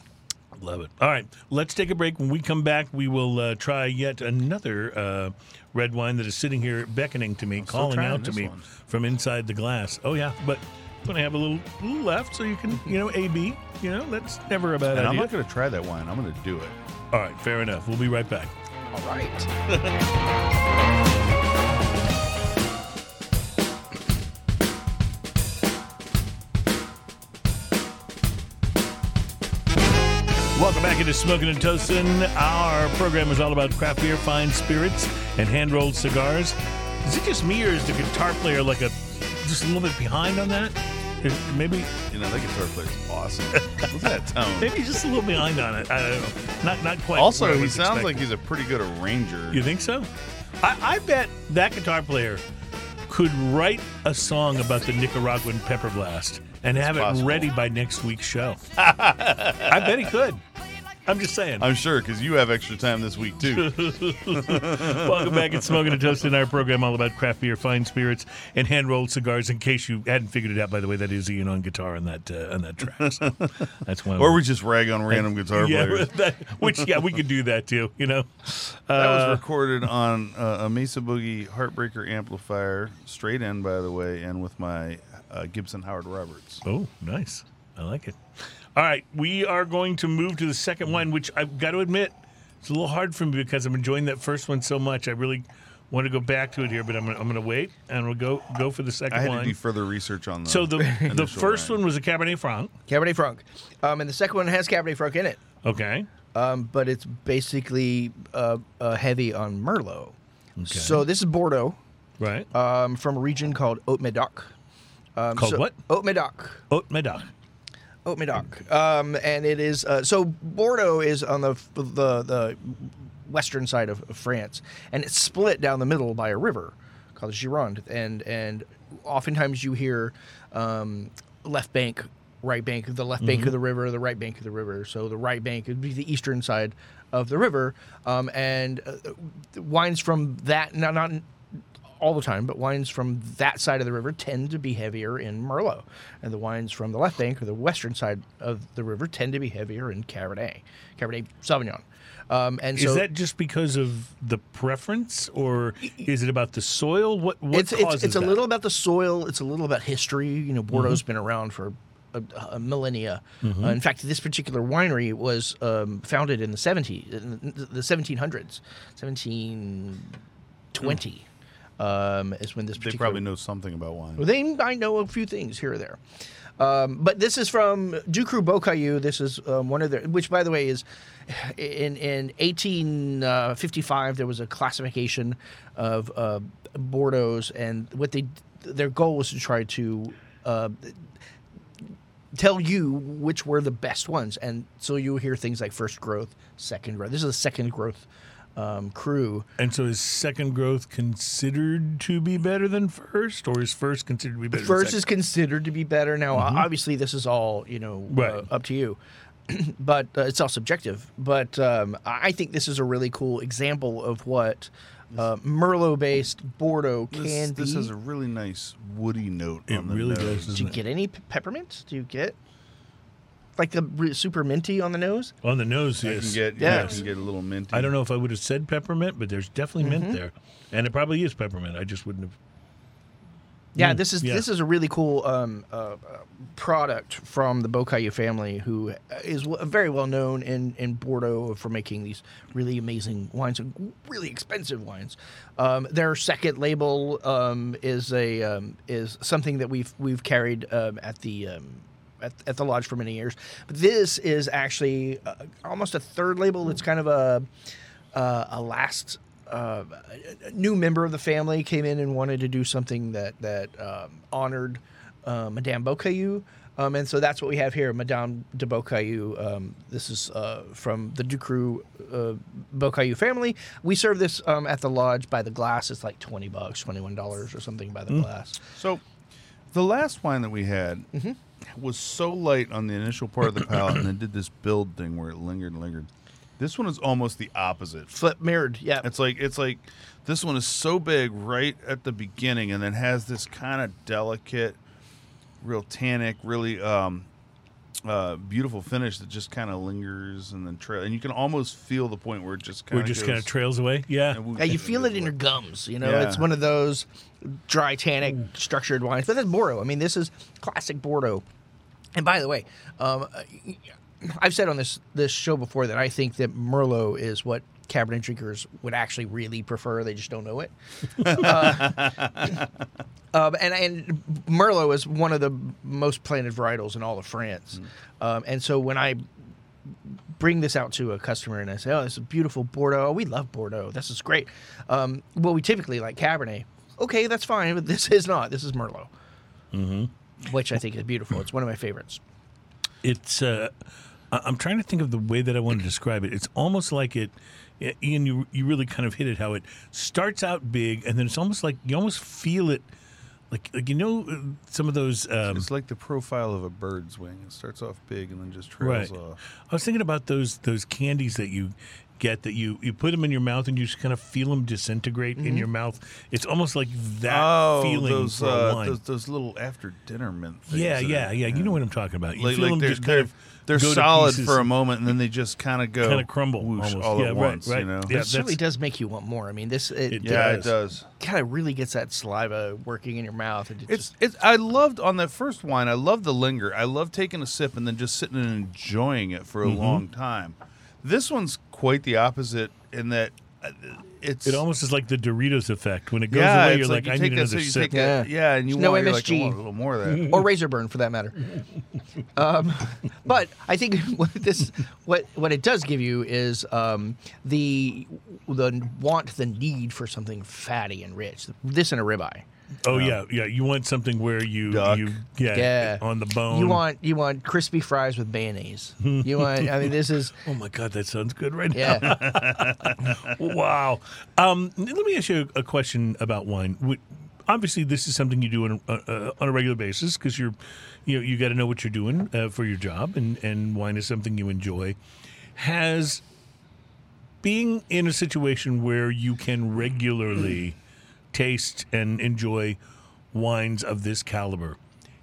Love it. All right, let's take a break. When we come back, we will uh, try yet another uh, red wine that is sitting here beckoning to me, calling out to me one. from inside the glass. Oh yeah, but I'm gonna have a little, little left, so you can, *laughs* you know, AB. You know, that's never a bad and I'm not going to try that wine. I'm going to do it. All right, fair enough. We'll be right back. all right. *laughs* back into Smoking and Toasting. Our program is all about craft beer, fine spirits, and hand rolled cigars. Is it just me, or is the guitar player like a just a little bit behind on that? Maybe You know, that guitar player's awesome. At that tone. *laughs* maybe just a little behind on it. I don't know. Not not quite. Also, he sounds expecting. like he's a pretty good arranger. You think so? I, I bet that guitar player could write a song about the Nicaraguan pepper blast and have it possible. ready by next week's show. *laughs* I bet he could. I'm just saying. I'm sure because you have extra time this week too. *laughs* Welcome back at Smoking and Toasting, our program all about craft beer, fine spirits, and hand rolled cigars. In case you hadn't figured it out, by the way, that is Ian on guitar on that uh, on that track. So that's one. or we just rag on random guitar *laughs* yeah, players. that, which yeah, we could do that too. You know, That Uh, was recorded on uh, a Mesa Boogie Heartbreaker amplifier, straight in, by the way, and with my uh, Gibson Howard Roberts. Oh, nice. I like it. All right, we are going to move to the second one, which I've got to admit, it's a little hard for me because I'm enjoying that first one so much. I really want to go back to it here, but I'm gonna, I'm going to wait and we'll go go for the second I had one. to do further research on the. so the the initial first wine. one was a Cabernet Franc. Cabernet Franc, um, and the second one has Cabernet Franc in it, Okay. um, but it's basically uh, uh, heavy on Merlot. Okay. So this is Bordeaux Right. um, from a region called Haut-Médoc. Um, Called so- what? Haut-Médoc. Haute Medoc. Haut-Médoc. Um, and it is uh, so Bordeaux is on the the the western side of, of France, and it's split down the middle by a river called the Gironde, and and oftentimes you hear um, left bank, right bank, the left bank of the river, the right bank of the river. So the right bank would be the eastern side of the river, um, and uh, wines from that not not all the time, but wines from that side of the river tend to be heavier in Merlot, and the wines from the left bank or the western side of the river tend to be heavier in Cabernet, Cabernet Sauvignon. Um, and so is that just because of the preference, or is it about the soil? What what it's it's, causes it's a that? little about the soil. It's a little about history. You know, Bordeaux's been around for a, a millennia. Uh, in fact, this particular winery was um, founded in the 70s, in the the 1700s, 1720 um, is when this particular. They probably know something about wine. Well, they I know a few things here or there. Um, but this is from Ducru Beaucaillou. This is um, one of the, which by the way is in in 1855 there was a classification of uh, Bordeaux's, and what they their goal was to try to uh, tell you which were the best ones, and so you hear things like first growth, second growth. This is a second growth um, cru. And so is second growth considered to be better than first, or is first considered to be better? First than is considered to be better. Now, obviously, this is all you know Right. uh, up to you. *clears throat* but uh, it's all subjective. But um, I I think this is a really cool example of what uh, Merlot-based Bordeaux can This, be. this has a really nice woody note. It on the really nose. does, Do you it? get any p- peppermint? Do you get like the re- super minty on the nose? On the nose, You yes. can get yeah, Yes. you can get a little minty. I don't know if I would have said peppermint, but there's definitely Mm-hmm. mint there, and it probably is peppermint. I just wouldn't have. Yeah, Mm, this is yeah. this is a really cool um, uh, uh, product from the Beaucaillou family, who is w- very well known in, in Bordeaux for making these really amazing wines and really expensive wines. Um, their second label um, is a um, is something that we've we've carried um, at the um, at, at the lodge for many years. But this is actually uh, almost a third label. It's kind of a uh, a last uh, a new member of the family came in and wanted to do something that that um, honored uh, Madame Beaucaillou. Um, and so that's what we have here, Madame de Beaucaillou. Um, this is uh, from the Ducru uh, Beaucaillou family. We serve this um, at the lodge by the glass. It's like twenty bucks, twenty one dollars or something by the glass. So, the last wine that we had Mm-hmm. Was so light on the initial part of the palate, and then did this build thing where it lingered and lingered. This one is almost the opposite. Flip mirrored, yeah. It's like it's like this one is so big right at the beginning, and then has this kind of delicate, real tannic, really um, uh, beautiful finish that just kind of lingers and then trail, and you can almost feel the point where it just kind of just kind of trails away. Yeah. Yeah, you feel it in your gums. You know, Yeah. it's one of those dry, tannic, structured wines. But that's Bordeaux. I mean, this is classic Bordeaux. And by the way, um, I've said on this this show before that I think that Merlot is what Cabernet drinkers would actually really prefer. They just don't know it. *laughs* uh, um, and and Merlot is one of the most planted varietals in all of France. Um, and so when I bring this out to a customer and I say, "Oh, this is beautiful Bordeaux. We love Bordeaux. This is great." Um, well, we typically like Cabernet. Okay, that's fine, but this is not. This is Merlot, mm-hmm. which I think is beautiful. It's one of my favorites. it's uh i'm trying to think of the way that i want to describe it it's almost like it ian you, you really kind of hit it how it starts out big and then it's almost like you almost feel it like, like you know uh, some of those um, It's like the profile of a bird's wing. It starts off big and then just right trails off. i was thinking about those those candies that you get that you you put them in your mouth and you just kind of feel them disintegrate in your mouth it's almost like that oh, feeling those, uh, those those little after dinner mint things. yeah that yeah are- yeah you know what i'm talking about you Like, feel like them just kind they're, of they're go solid pieces. for a moment and then they just kind of go Kinda crumble whoosh almost. all Yeah, at right, once. right. You know. Yeah, It certainly does make you want more. I mean, this it, It Yeah, does. it does. kind of really gets that saliva working in your mouth. And it It's just, it's. I loved on that first wine. I loved the linger. I loved taking a sip and then just sitting and enjoying it for a Mm-hmm. long time. This one's quite the opposite in that it's. It almost is like the Doritos effect. When it goes yeah, away, you're like, like, I need that another sip, sip. take Yeah. yeah, and you There's no want you're like, want a little more of that. *laughs* or razor burn for that matter. *laughs* um, *laughs* but I think what this what what it does give you is um, the the want the need for something fatty and rich. This and a ribeye. Oh yeah, yeah. You want something where you Duck. you yeah, Yeah. on the bone. You want you want crispy fries with mayonnaise. You *laughs* want I mean this is Oh my god, that sounds good right yeah. now. *laughs* Wow. Um, let me ask you a question about wine. Would- Obviously, this is something you do on a, uh, on a regular basis because you're, you know, you got to know what you're doing uh, for your job, and and wine is something you enjoy. Has being in a situation where you can regularly taste and enjoy wines of this caliber,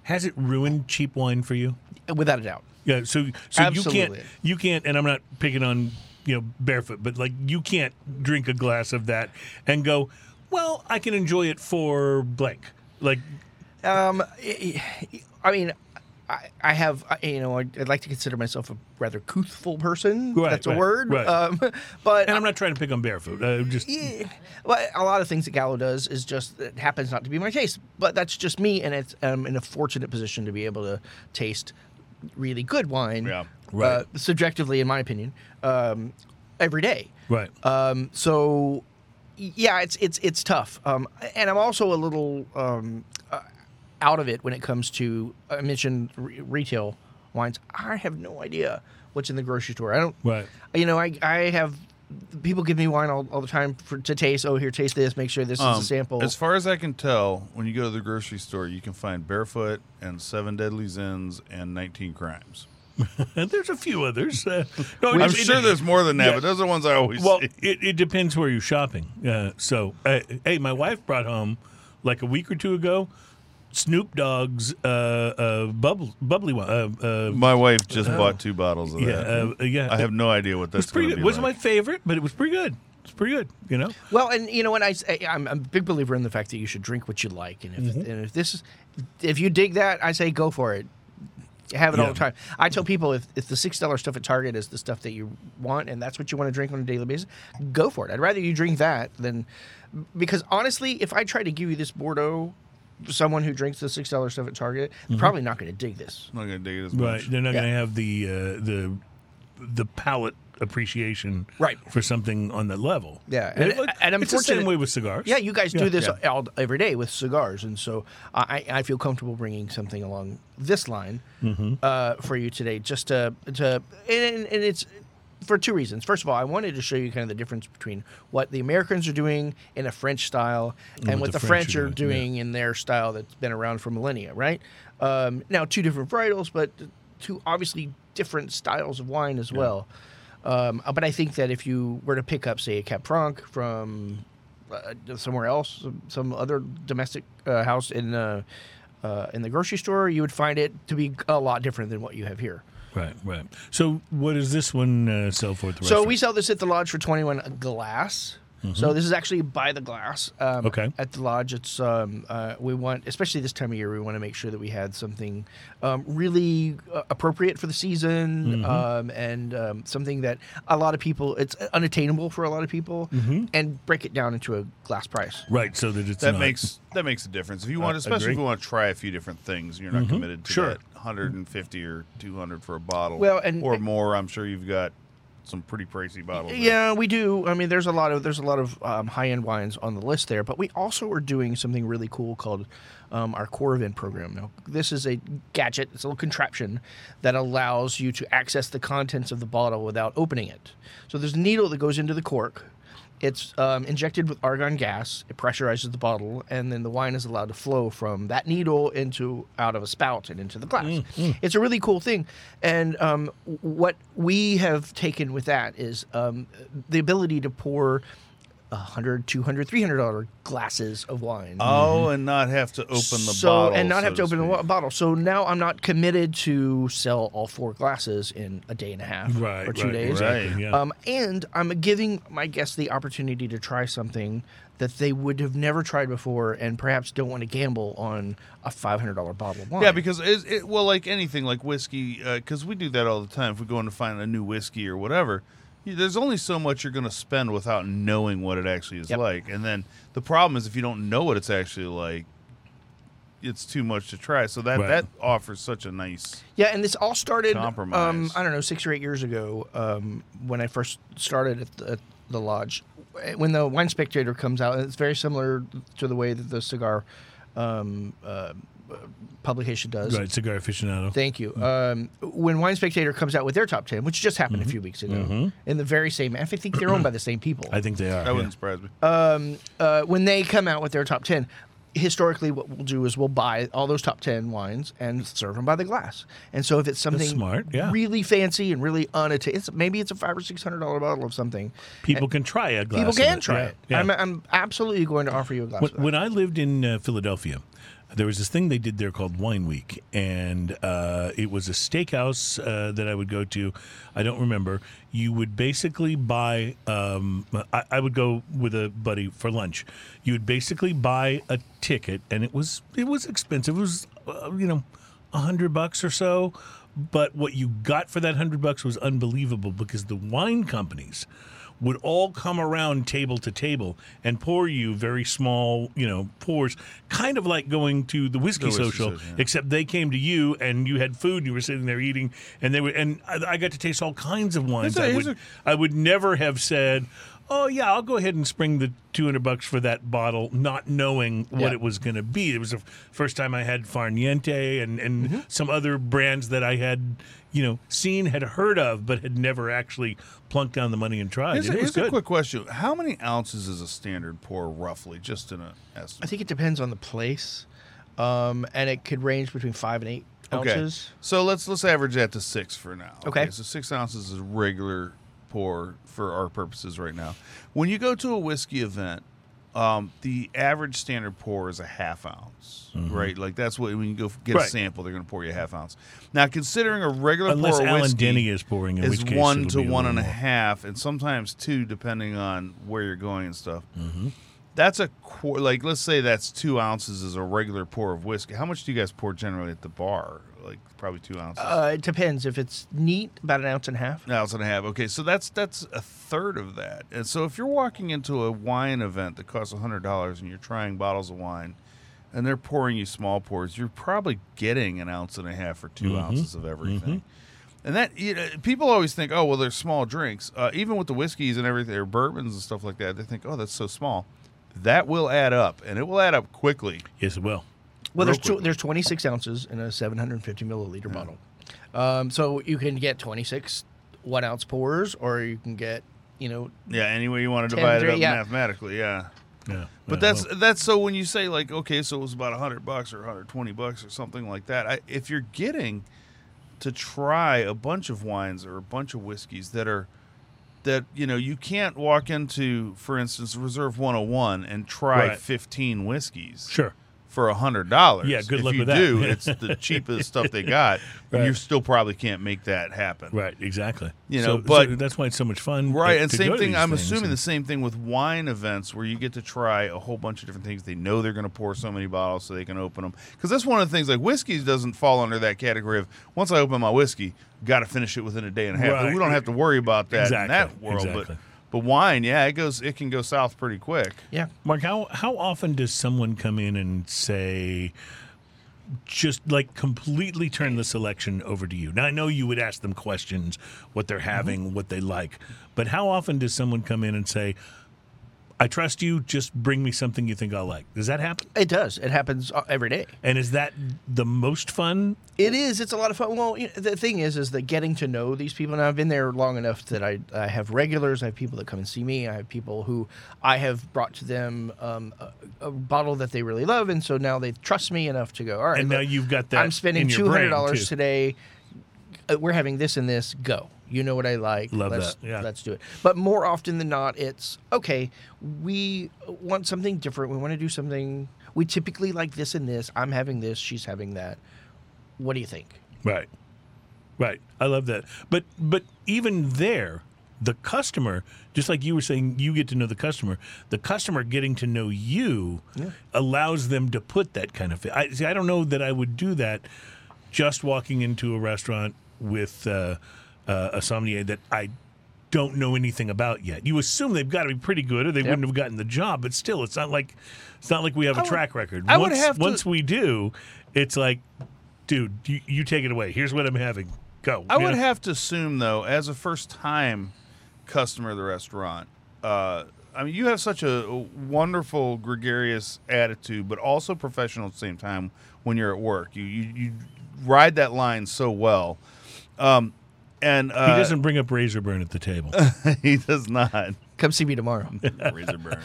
has it ruined cheap wine for you? Without a doubt. Yeah, so so you can't you can't, and I'm not picking on you know barefoot, but like you can't drink a glass of that and go, well, I can enjoy it for blank. Like, Um, I I mean, I, I have, I- you know, I'd I'd like to consider myself a rather couthful person. Right, That's a word. right. Um, *laughs* but and I'm not trying to pick on barefoot. Uh, just yeah, well, a lot of things that Gallo does is just it happens not to be my taste, but that's just me, and it's I'm in a fortunate position to be able to taste really good wine, Yeah. Right. uh, subjectively, in my opinion, um, every day. right. Um, so yeah, it's it's it's tough. Um, and I'm also a little um, uh, out of it when it comes to I mentioned re- retail wines. I have no idea what's in the grocery store. I don't. Right. You know, I I have people give me wine all, all the time for to taste. Oh, here, taste this. Make sure this is Um, a sample. As far as I can tell, when you go to the grocery store, you can find Barefoot and Seven Deadly Zins and 19 Crimes. And *laughs* there's a few others. Uh, *laughs* no, I'm it- sure it- there's more than that, Yeah. but those are the ones I always Well, see. it, it depends where you're shopping. Uh, so, uh, hey, my wife brought home like a week or two ago Snoop Dogg's uh, uh, bubble, bubbly one. Uh, uh, My wife just bought two bottles of yeah, that. uh, yeah. I have no idea what It that's was pretty good. be wasn't like. my favorite, but it was pretty good. It's pretty good. You know. Well, and you know what I say, I'm a big believer in the fact that you should drink what you like, and if Mm-hmm. and if this is, if you dig that, I say go for it. Have it all the time. I tell people if, if the six dollar stuff at Target is the stuff that you want and that's what you want to drink on a daily basis, go for it. I'd rather you drink that than because honestly, if I try to give you this Bordeaux, someone who drinks the six dollar stuff at Target, they're probably not going to dig this. Not going to dig it as Right. much. They're not Yeah. going to have the uh, the the palate appreciation Right. for something on that level. Yeah, and, and- and it's the same way with cigars. Yeah, you guys do this yeah. all, every day with cigars, and so I, I feel comfortable bringing something along this line Mm-hmm. uh, for you today, just to to and, and it's for two reasons. First of all, I wanted to show you kind of the difference between what the Americans are doing in a French style and, what the, French, are doing, in their style that's been around for millennia, right? Um, now, two different varietals, but two obviously different styles of wine as well. Um, but I think that if you were to pick up, say, a Cab Franc from uh, somewhere else, some, some other domestic uh, house in uh, uh, in the grocery store, you would find it to be a lot different than what you have here. Right, right. So, what does this one uh, sell for So we sell this at the lodge for twenty one a glass. So this is actually by the glass. Um, Mm-hmm. Okay. At the lodge, it's um, uh, we want, especially this time of year, we want to make sure that we had something um, really uh, appropriate for the season Mm-hmm. um, and um, something that a lot of people it's unattainable for a lot of people, Mm-hmm. and break it down into a glass price. right, so that it's That not- makes that makes a difference. If you want, I especially agree. if you want to try a few different things, you're not committed to Sure. that 150 or 200 for a bottle. Well, and- or more. I'm sure you've got some pretty pricey bottles. there. Yeah, we do. I mean, there's a lot of there's a lot of um, high end wines on the list there, but we also are doing something really cool called um, our Coravin program. Now, this is a gadget. It's a little contraption that allows you to access the contents of the bottle without opening it. So there's a needle that goes into the cork. It's um, injected with argon gas. It pressurizes the bottle, and then the wine is allowed to flow from that needle into out of a spout and into the glass. It's a really cool thing, and um, what we have taken with that is um, the ability to pour. 100 200 300 dollar glasses of wine Oh, and not have to open the so bottle. and not so have to open the speak. wa- bottle so now i'm not committed to sell all four glasses in a day and a half right, or two right, days Exactly, Right. yeah. um, and I'm giving my guests the opportunity to try something that they would have never tried before and perhaps don't want to gamble on a $500 bottle of wine. Yeah, because it's, it well, like anything, like whiskey, because we do that all the time. If we go in to find a new whiskey or whatever, you- there's only so much you're going to spend without knowing what it actually is Yep. like. And then the problem is if you don't know what it's actually like, it's too much to try. So that Right. that offers such a nice. Yeah, and this all started, um, I don't know, six or eight years ago um, when I first started at the, at the lodge. When the Wine Spectator comes out, it's very similar to the way that the cigar um, uh, publication does. right, cigar aficionado. Thank you. Um, when Wine Spectator comes out with their top 10, which just happened a few weeks ago, in the very same, I think they're owned by the same people. I think they are. That yeah. wouldn't surprise me. um, uh, when they come out with their top 10, historically what we'll do is we'll buy all those top 10 wines and serve them by the glass. And so if it's something smart, yeah. really fancy and really unattainable, it's, maybe it's a five or six hundred dollar bottle of something. People can try a glass. People of can it. try Yeah, it. yeah. I'm, I'm absolutely going to offer you a glass When, of that. when I lived in uh, Philadelphia, there was this thing they did there called Wine Week, and uh, it was a steakhouse uh, that I would go to. I don't remember. You would basically buy. Um, I, I would go with a buddy for lunch. You would basically buy a ticket, and it was it was expensive. It was uh, you know a hundred bucks or so. But what you got for that hundred bucks was unbelievable because the wine companies would all come around table to table and pour you very small, you know, pours, kind of like going to the whiskey, whiskey social, social, yeah. except they came to you and you had food and you were sitting there eating, and they were, and I, I got to taste all kinds of wines. A- I would, a- I would never have said. Oh yeah, I'll go ahead and spring the two hundred bucks for that bottle, not knowing what Yeah. it was going to be. It was the first time I had Farniente and and Mm-hmm. some other brands that I had, you know, seen, had heard of, but had never actually plunked down the money and tried. Here's, a, and it was here's a good. quick question: How many ounces is a standard pour, roughly, just in a I estimate? I think it depends on the place, um, and it could range between five and eight Okay. ounces. So let's let's average that to six for now. Okay. So six ounces is regular pour for our purposes right now. When you go to a whiskey event, um, the average standard pour is a half ounce, right? Like that's what when you go get a sample, they're going to pour you a half ounce. Now, considering a regular Unless pour of Alan whiskey Denny is pouring, in is which case one to a and a half, and sometimes two, depending on where you're going and stuff. Mm-hmm. That's a qu- like let's say that's two ounces is a regular pour of whiskey. How much do you guys pour generally at the bar? Like probably two ounces. Uh, it depends. If it's neat, about an ounce and a half. An ounce and a half. Okay, so that's that's a third of that. And so if you're walking into a wine event that costs hundred dollars and you're trying bottles of wine, and they're pouring you small pours, you're probably getting an ounce and a half or 2 ounces of everything. And that you know, people always think, oh well, they're small drinks. Uh, even with the whiskeys and everything, or bourbons and stuff like that, they think, oh, that's so small. That will add up, and it will add up quickly. Yes, it will. Well, there's tw- there's 26 ounces in a 750 milliliter bottle. Um, so you can get 26 one ounce pours, or you can get, you know, Yeah, any way you want to Ten, divide it up yeah. mathematically, yeah. Yeah. But Yeah, that's well, that's so when you say like okay, so it was about hundred bucks or hundred twenty bucks or something like that. I, if you're getting to try a bunch of wines or a bunch of whiskeys that are that you know you can't walk into, for instance, Reserve 101 and try Right. 15 whiskeys sure. For a hundred dollars. Yeah, good if luck you with that. do, *laughs* it's the cheapest stuff they got. and Right. You still probably can't make that happen. Right, exactly. You know, so but- that's why it's so much fun. Right, to- and to same thing. I'm things assuming and- the same thing with wine events where you get to try a whole bunch of different things. They know they're going to pour so many bottles so they can open them. Because that's one of the things. Like whiskeys doesn't fall under that category of once I open my whiskey, got to finish it within a day and a half. Right. We don't have to worry about that in that world. exactly. But but wine, yeah, it goes. It can go south pretty quick. yeah. Mark, how how often does someone come in and say, just like completely turn the selection over to you? Now I know you would ask them questions, what they're mm-hmm. having, what they like, but how often does someone come in and say, "I trust you. Just bring me something you think I'll like"? Does that happen? It does. It happens uh, every day. And is that the most fun? It is. It's a lot of fun. Well, you know, the thing is, is that getting to know these people. Now, I've been there long enough that I, I have regulars. I have people that come and see me. I have people who I have brought to them um, a, a bottle that they really love, and so now they trust me enough to go. All right, And now you've got that I'm spending two hundred dollars today. Uh, we're having this and this. Go. You know what I like. Love let's, that, yeah. Let's do it. But more often than not, it's okay. We want something different. We want to do something. We typically like this and this. I'm having this. She's having that. What do you think? Right. Right. I love that. But but even there, the customer, just like you were saying, you get to know the customer. The customer getting to know you allows them to put that kind of. I see. I don't know that I would do that. Just walking into a restaurant with uh, uh, a sommelier that I don't know anything about yet. You assume they've got to be pretty good, or they wouldn't have gotten the job. But still, it's not like it's not like we have a would- track record. I would once, have to- once we do, it's like, dude, you, you take it away. Here's what I'm having. Go. I You would know? have to assume, though, as a first time customer of the restaurant, uh, I mean, you have such a, a wonderful, gregarious attitude, but also professional at the same time when you're at work. You you, you ride that line so well. Um, and uh, He doesn't bring up razor burn at the table. *laughs* he does not. Come see me tomorrow. *laughs* Razor burn.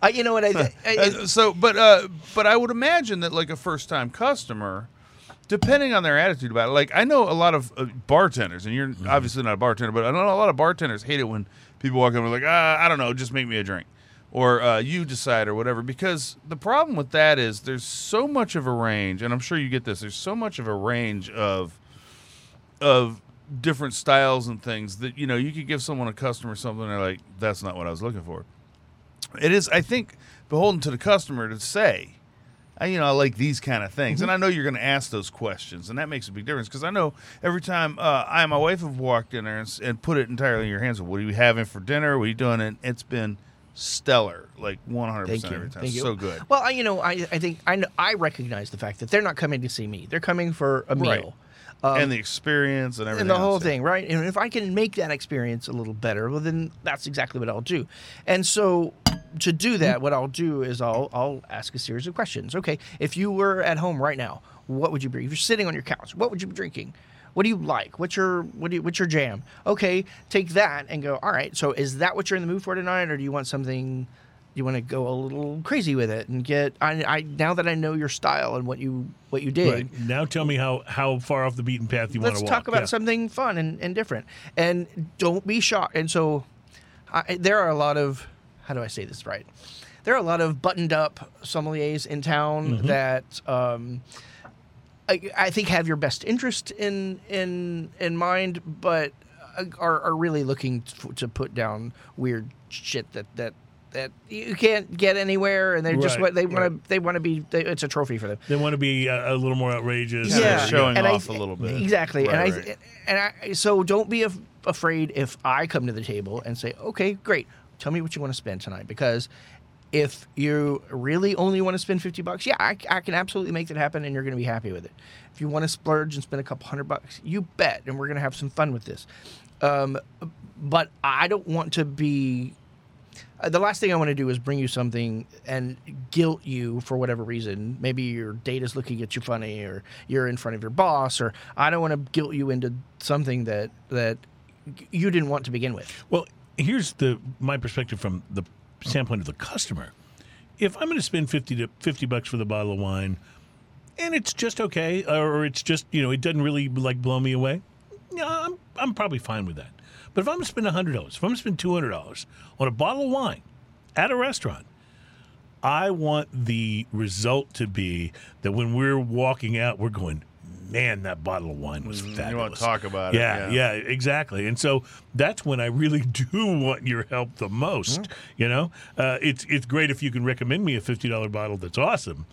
I, *laughs* you know what? I, I, Uh, so, but uh, but I would imagine that like a first time customer, depending on their attitude about it, like I know a lot of uh, bartenders, and you're Mm-hmm. obviously not a bartender, but I know a lot of bartenders hate it when people walk in and like, ah, I don't know, just make me a drink, or uh, you decide or whatever. Because the problem with that is there's so much of a range, and I'm sure you get this. There's so much of a range of of different styles and things that you know you could give someone a customer something and they're like that's not what I was looking for. It is, I think, beholden to the customer to say, I, you know, I like these kind of things, and I know you're going to ask those questions, and that makes a big difference because I know every time uh, I and my wife have walked in there and, and put it entirely in your hands. What are you having for dinner? What are you doing? And it's been stellar, like 100 Thank percent every time. Thank you. So good. Well, I, you know, I, I think I, know, I recognize the fact that they're not coming to see me. They're coming for a Right. meal. Um, and the experience and everything. and the whole thing, right? And if I can make that experience a little better, well, then that's exactly what I'll do. And so, to do that, what I'll do is I'll I'll ask a series of questions. Okay, if you were at home right now, what would you be? If you're sitting on your couch, what would you be drinking? What do you like? What's your what do you, what's your jam? Okay, take that and go. All right. So is that what you're in the mood for tonight, or do you want something you want to go a little crazy with it and get. I, I now that I know your style and what you what you did. Right. Now tell me how how far off the beaten path you want to walk. let's talk about Yeah. something fun and, and different and don't be shocked and so I, there are a lot of how do i say this right there are a lot of buttoned up sommeliers in town Mm-hmm. that um, I, I think have your best interest in in in mind but uh, are, are really looking to, to put down weird shit that that that you can't get anywhere and they're just Right, what they want right. to they want to be they, it's a trophy for them They want to be a, a little more outrageous. Yeah, or- showing and I- off a little bit. Exactly, Right, and right. I and I so don't be af- afraid if I come to the table and say, "Okay, great, tell me what you want to spend tonight," because if you really only want to spend fifty bucks, yeah, I, I can absolutely make that happen, and you're going to be happy with it. If you want to splurge and spend a couple hundred bucks, you bet, and we're going to have some fun with this. Um, but I don't want to be uh, the last thing I want to do is bring you something and guilt you for whatever reason. Maybe your date is looking at you funny, or you're in front of your boss, or I don't want to guilt you into something that that you didn't want to begin with. Well, here's the my perspective from the standpoint of the customer. If I'm going to spend fifty to fifty bucks for the bottle of wine, and it's just okay, or it's just you know it doesn't really like blow me away, yeah, I'm I'm probably fine with that. But if I'm going to spend hundred dollars, if I'm going to spend two hundred dollars on a bottle of wine at a restaurant, I want the result to be that when we're walking out, we're going, man, that bottle of wine was fabulous. Mm, you wanna talk about it, Yeah, yeah. exactly. And so that's when I really *laughs* do want your help the most. You know, uh, it's it's great if you can recommend me a fifty dollar bottle that's awesome.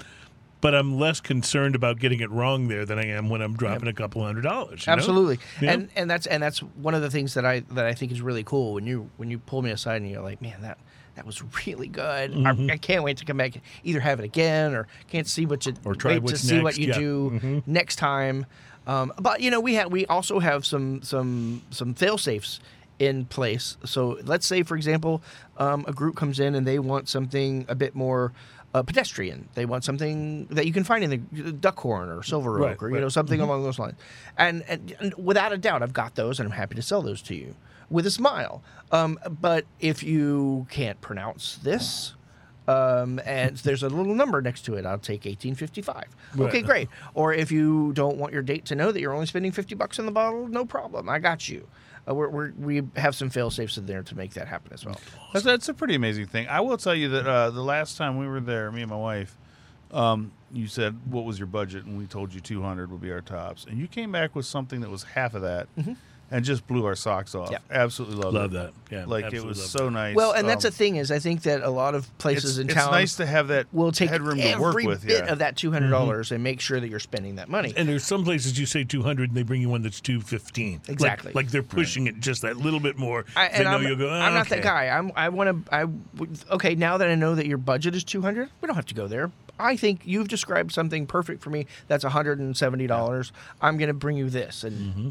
But I'm less concerned about getting it wrong there than I am when I'm dropping a couple hundred dollars. you know? Absolutely, Yeah. and and that's and that's one of the things that I that I think is really cool when you when you pull me aside and you're like, man, that that was really good. Mm-hmm. I, I can't wait to come back, either have it again or can't see what you Or try wait to see what you yeah. Mm-hmm. do next time. Um, but you know, we have we also have some some some fail safes in place. So let's say, for example, um, a group comes in and they want something a bit more. Uh, pedestrian. They want something that you can find in the Duckhorn or Silver Oak Right, or you right. Mm-hmm. know something along those lines. And, and, and without a doubt, I've got those, and I'm happy to sell those to you with a smile. Um, but if you can't pronounce this, um, and there's a little number next to it, I'll take 1855. Okay, great. Or if you don't want your date to know that you're only spending 50 bucks on the bottle, no problem. I got you. Uh, we're, we're, we have some fail safes in there to make that happen as well. That's, that's a pretty amazing thing. I will tell you that uh, the last time we were there, me and my wife, um, you said what was your budget, and we told you two hundred would be our tops, and you came back with something that was half of that, and just blew our socks off. Yeah. Absolutely loved Love it. that. Yeah, like it was so nice. Well, and that's Um, the thing is, I think that a lot of places in in it's nice to have that will take headroom to every work with. bit yeah. of that two Mm-hmm. dollars and make sure that you're spending that money. And there's some places you say 200 and they bring you one that's 215. Like- Exactly. Like, they're pushing it just that little bit more. I, They and know I'm, you'll go, "Oh, I'm not that guy. I'm, I want to. I okay. Now that I know that your budget is 200, we don't have to go there. I think you've described something perfect for me. That's 170 dollars. I'm going to bring you this, and Mm-hmm.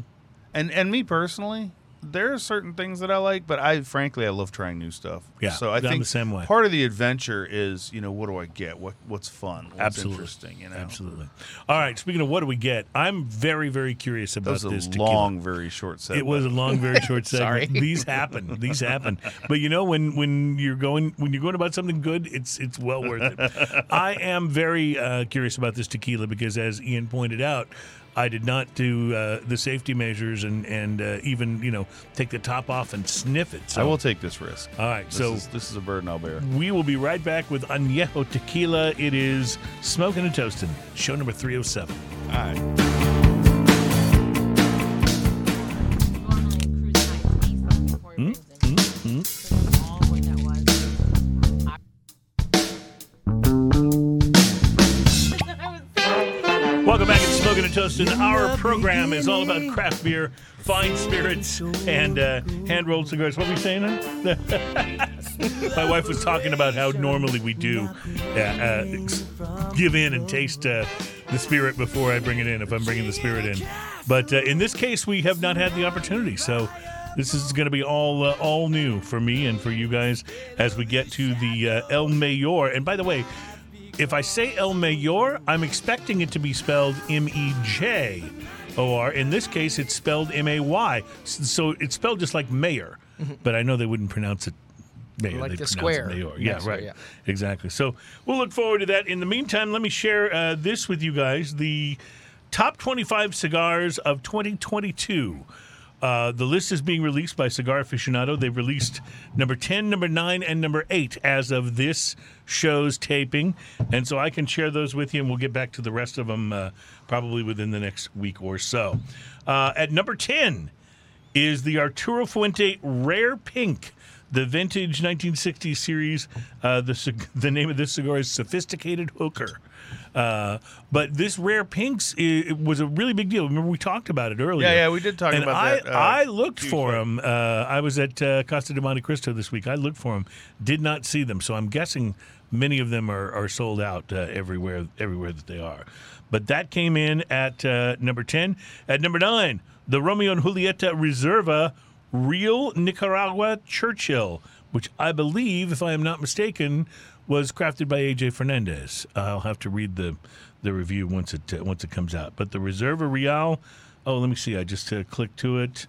And and me personally, there are certain things that I like, but I frankly I love trying new stuff. Yeah, So I I'm think the same way. part of the adventure is you know what do I get? What what's fun? What's Absolutely. interesting? You know. Absolutely. All right. Speaking of what do we get, I'm very, very curious That about was a this tequila. long, very short segment. It was a long, very short *laughs* Sorry. segment. These happen. These happen. But you know, when when you're going when you're going about something good, it's it's well worth it. *laughs* I am very uh, curious about this tequila because, as Ian pointed out, I did not do uh, the safety measures and and uh, even you know take the top off and sniff it. So I will take this risk. All right. This so is, this is a burden I'll bear. we will be right back with Añejo Tequila. It is Smoking and Toasting, show number 307. All right. And Our program is all about craft beer, fine spirits, and uh, hand rolled cigars. What were we saying? *laughs* My wife was talking about how normally we do uh, uh, give in and taste uh, the spirit before I bring it in, if I'm bringing the spirit in. But uh, in this case, we have not had the opportunity. So this is going to be all uh, all new for me and for you guys as we get to the uh, El Mayor. And by the way, if I say El Mayor, I'm expecting it to be spelled M E J O R. In this case, it's spelled M A Y. So it's spelled just like mayor, but I know they wouldn't pronounce it Mayor. Like they the square Mayor. Yeah, right. yeah. Exactly. So we'll look forward to that. In the meantime, let me share uh, this with you guys: the top 25 cigars of 2022. Uh, the list is being released by Cigar Aficionado. They've released number 10, number 9, and number 8 as of this show's taping. And so I can share those with you, and we'll get back to the rest of them uh, probably within the next week or so. Uh, at number 10 is the Arturo Fuente Rare Pink, the vintage 1960 series. Uh, the, *laughs* the name of this cigar is Sophisticated Hooker. Uh, but this rare pinks i it was a really big deal. Remember we talked about it earlier. Yeah, yeah, we did talk and about I, that, uh, I looked for them. Uh, I was at uh, Casa de Montecristo this week. I looked for them, did not see them. So I'm guessing many of them are, are sold out uh, everywhere everywhere that they are. But that came in at uh, number ten. At number nine, the Romeo and Julieta Reserva Real Nicaragua Churchill, which I believe, if I am not mistaken, was crafted by AJ Fernandez. I'll have to read the the review once it uh, once it comes out. But the Reserva Real, oh, let me see. I just uh, clicked to it.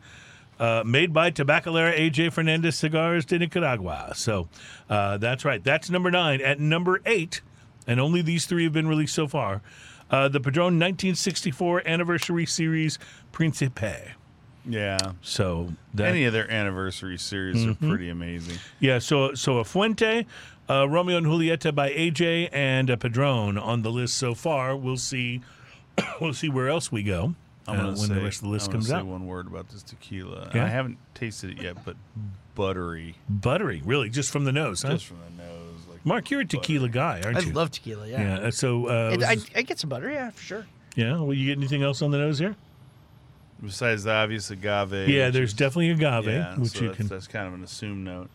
Uh, made by Tabacalera AJ Fernandez Cigars de Nicaragua. So uh, that's right. That's number nine. At number eight, and only these three have been released so far, uh, the Padron 1964 Anniversary Series Principe. Yeah. So that, Any of their anniversary series Mm-hmm. are pretty amazing. Yeah, so so a Fuente, uh, Romeo and Julieta by AJ, and a Padron on the list so far. We'll see. *coughs* we'll see where else we go I'm uh, gonna when say, the rest of the list I'm comes say out. one word about this tequila. Yeah? I haven't tasted it yet, but buttery, Buttery, really, just from the nose, huh? just from the nose. Like Mark, you're a tequila guy, aren't you? I love tequila. Yeah. Yeah. uh, So uh, And was I, I get some butter. Yeah, for sure. yeah. Well, you get anything else on the nose here? besides the obvious agave. yeah, there's is- definitely agave, yeah, which so you that's, can. that's kind of an assumed note.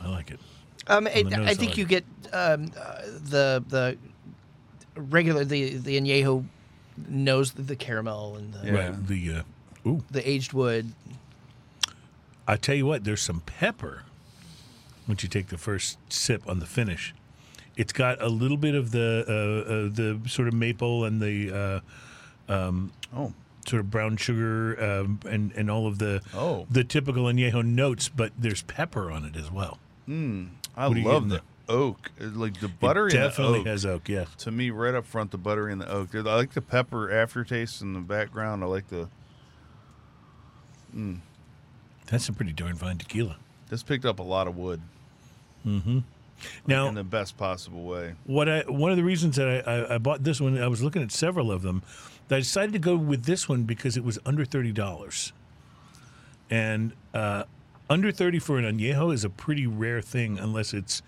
I like it. Um, it, the nose I side. think you get um, uh, the the regular the the añejo knows the, the caramel and the, Yeah. Right. The uh, ooh, the aged wood. I tell you what, there's some pepper. Once you take the first sip on the finish, it's got a little bit of the uh, uh, the sort of maple and the uh, Oh, sort of brown sugar um, and and all of the Oh. the typical añejo notes, but there's pepper on it as well. I are you love the oak. Like the butter it definitely oak. has oak. Yeah, to me, right up front, the butter and the oak. I like the pepper aftertaste in the background. I like the. that's some pretty darn fine tequila. This picked up a lot of wood Mm-hmm. Now, in the best possible way. what I one of the reasons that I, I, I bought this one, I was looking at several of them. I decided to go with this one because it was under thirty dollars, and uh, under thirty for an añejo is a pretty rare thing unless it's,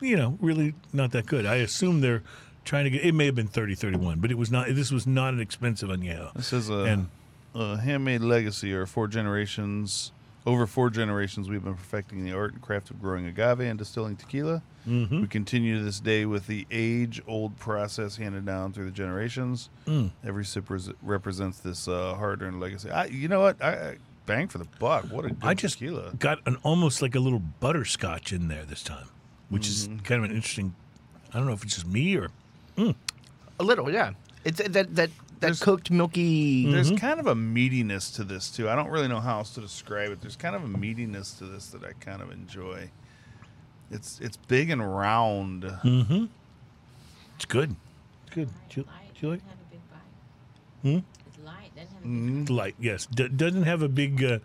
you know, really not that good. I assume they're trying to get. It may have been 30, 31, but it was not. This was not an expensive añejo. This is a, And- a handmade legacy, or four generations. Over four generations, we've been perfecting the art and craft of growing agave and distilling tequila. Mm-hmm. We continue to this day with the age-old process handed down through the generations. Mm. Every sip res- represents this uh, hard-earned legacy. I, you know what? I, I bang for the buck. What a good I just tequila. got an almost like a little butterscotch in there this time, which Mm-hmm. is kind of an interesting. I don't know if it's just me or A little, yeah. It's that that that There's- cooked milky. There's kind of a meatiness to this too. I don't really know how else to describe it. There's kind of a meatiness to this that I kind of enjoy. It's it's big and round. Mm-hmm. It's good. It's good. Do you, Light, do you like doesn't have a big bite. Hmm? It's light, doesn't have a big Mm. light? Yes. D- doesn't have a big. Uh,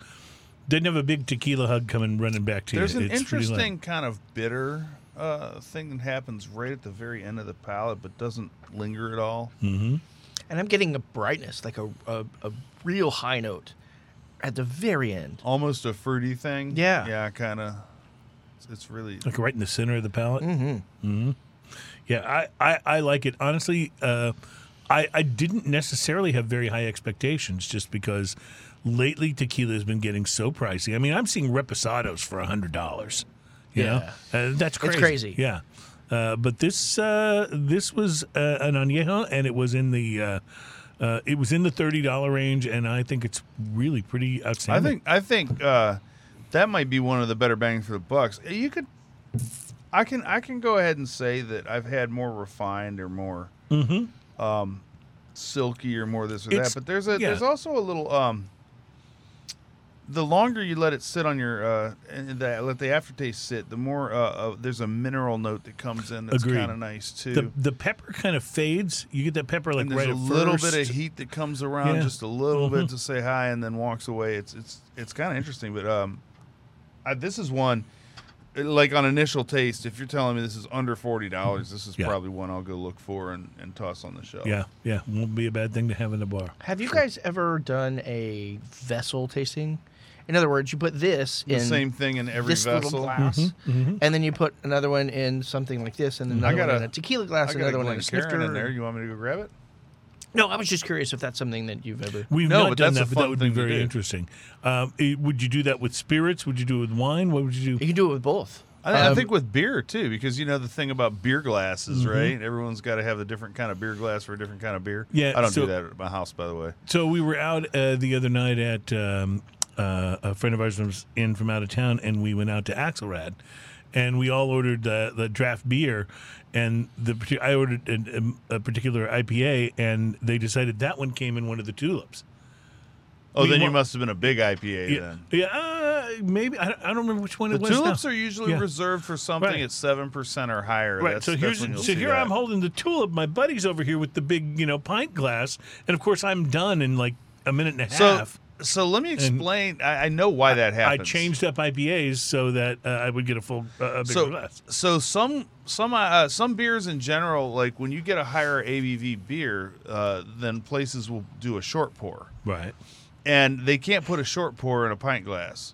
doesn't have a big tequila hug coming running back to There's you. an It's interesting kind of bitter uh, thing that happens right at the very end of the palate, but doesn't linger at all. Mm-hmm. and I'm getting a brightness, like a, a a real high note at the very end. Almost a fruity thing. Yeah. yeah, kind of. It's, it's really Like right in the center of the palate. Mm-hmm. Yeah, I, I, I like it. Honestly, uh, I, I didn't necessarily have very high expectations just because lately tequila has been getting so pricey. I mean, I'm seeing reposados for $100. Yeah. know? Uh, that's crazy. crazy. Yeah. Uh, but this uh, this was uh, an añejo, and it was in the uh, uh, it was in the thirty dollar range, and I think it's really pretty outstanding. I think I think uh, that might be one of the better bangs for the bucks. You could, I can I can go ahead and say that I've had more refined or more um, silky or more this or It's- that. But there's a yeah. there's also a little um, the longer you let it sit on your uh, the, let the aftertaste sit, the more uh, uh, there's a mineral note that comes in that's kind of nice too. The the pepper kind of fades. You get that pepper like right a little bit of heat that comes around, Yeah. just a little Mhm. bit to say hi, and then walks away. It's it's it's kind of interesting, but um, I, this is one like on initial taste. If you're telling me this is under forty dollars, this is Yeah. probably one I'll go look for and, and toss on the shelf. Yeah, yeah, won't be a bad thing to have in the bar. Have you guys ever done a vessel tasting? In other words, you put this in the in same thing in every this vessel. little glass, Mm-hmm. and then you put another one in something like this, and then I got one a- in a tequila glass, I got a another one in a Glencairn snifter. in there. You want me to go grab it? No, I was just curious if that's something that you've ever. We've No, not but done that's that, but that would be very interesting. Um, eh, would you do that with spirits? Would you do it with wine? What would you do? You do? can do it with both. I, I Um, think with beer too, because you know the thing about beer glasses, Mm-hmm. right? Everyone's got to have a different kind of beer glass for a different kind of beer. Yeah, I don't so- do that at my house, by the way. So we were out uh, the other night at um, uh, a friend of ours was in from out of town, and we went out to Axelrad, and we all ordered uh, the draft beer, and the I ordered a, a particular IPA, and they decided that one came in one of the tulips. Oh, We then you must have been a big IPA Yeah, then. yeah, uh, maybe I don't, I don't remember which one The it was. tulips now. are usually Yeah. reserved for something Right. at seven percent or higher. Right. That's, so that's here's when you'll so here that. I'm holding the tulip. My buddy's over here with the big you know pint glass, and of course I'm done in like a minute and a half. so let me explain. I, I know why that happens. I changed up IPAs so that uh, I would get a full uh, a bigger so, glass. so some some uh, some beers in general, like when you get a higher ABV beer, uh, then places will do a short pour, Right. and they can't put a short pour in a pint glass.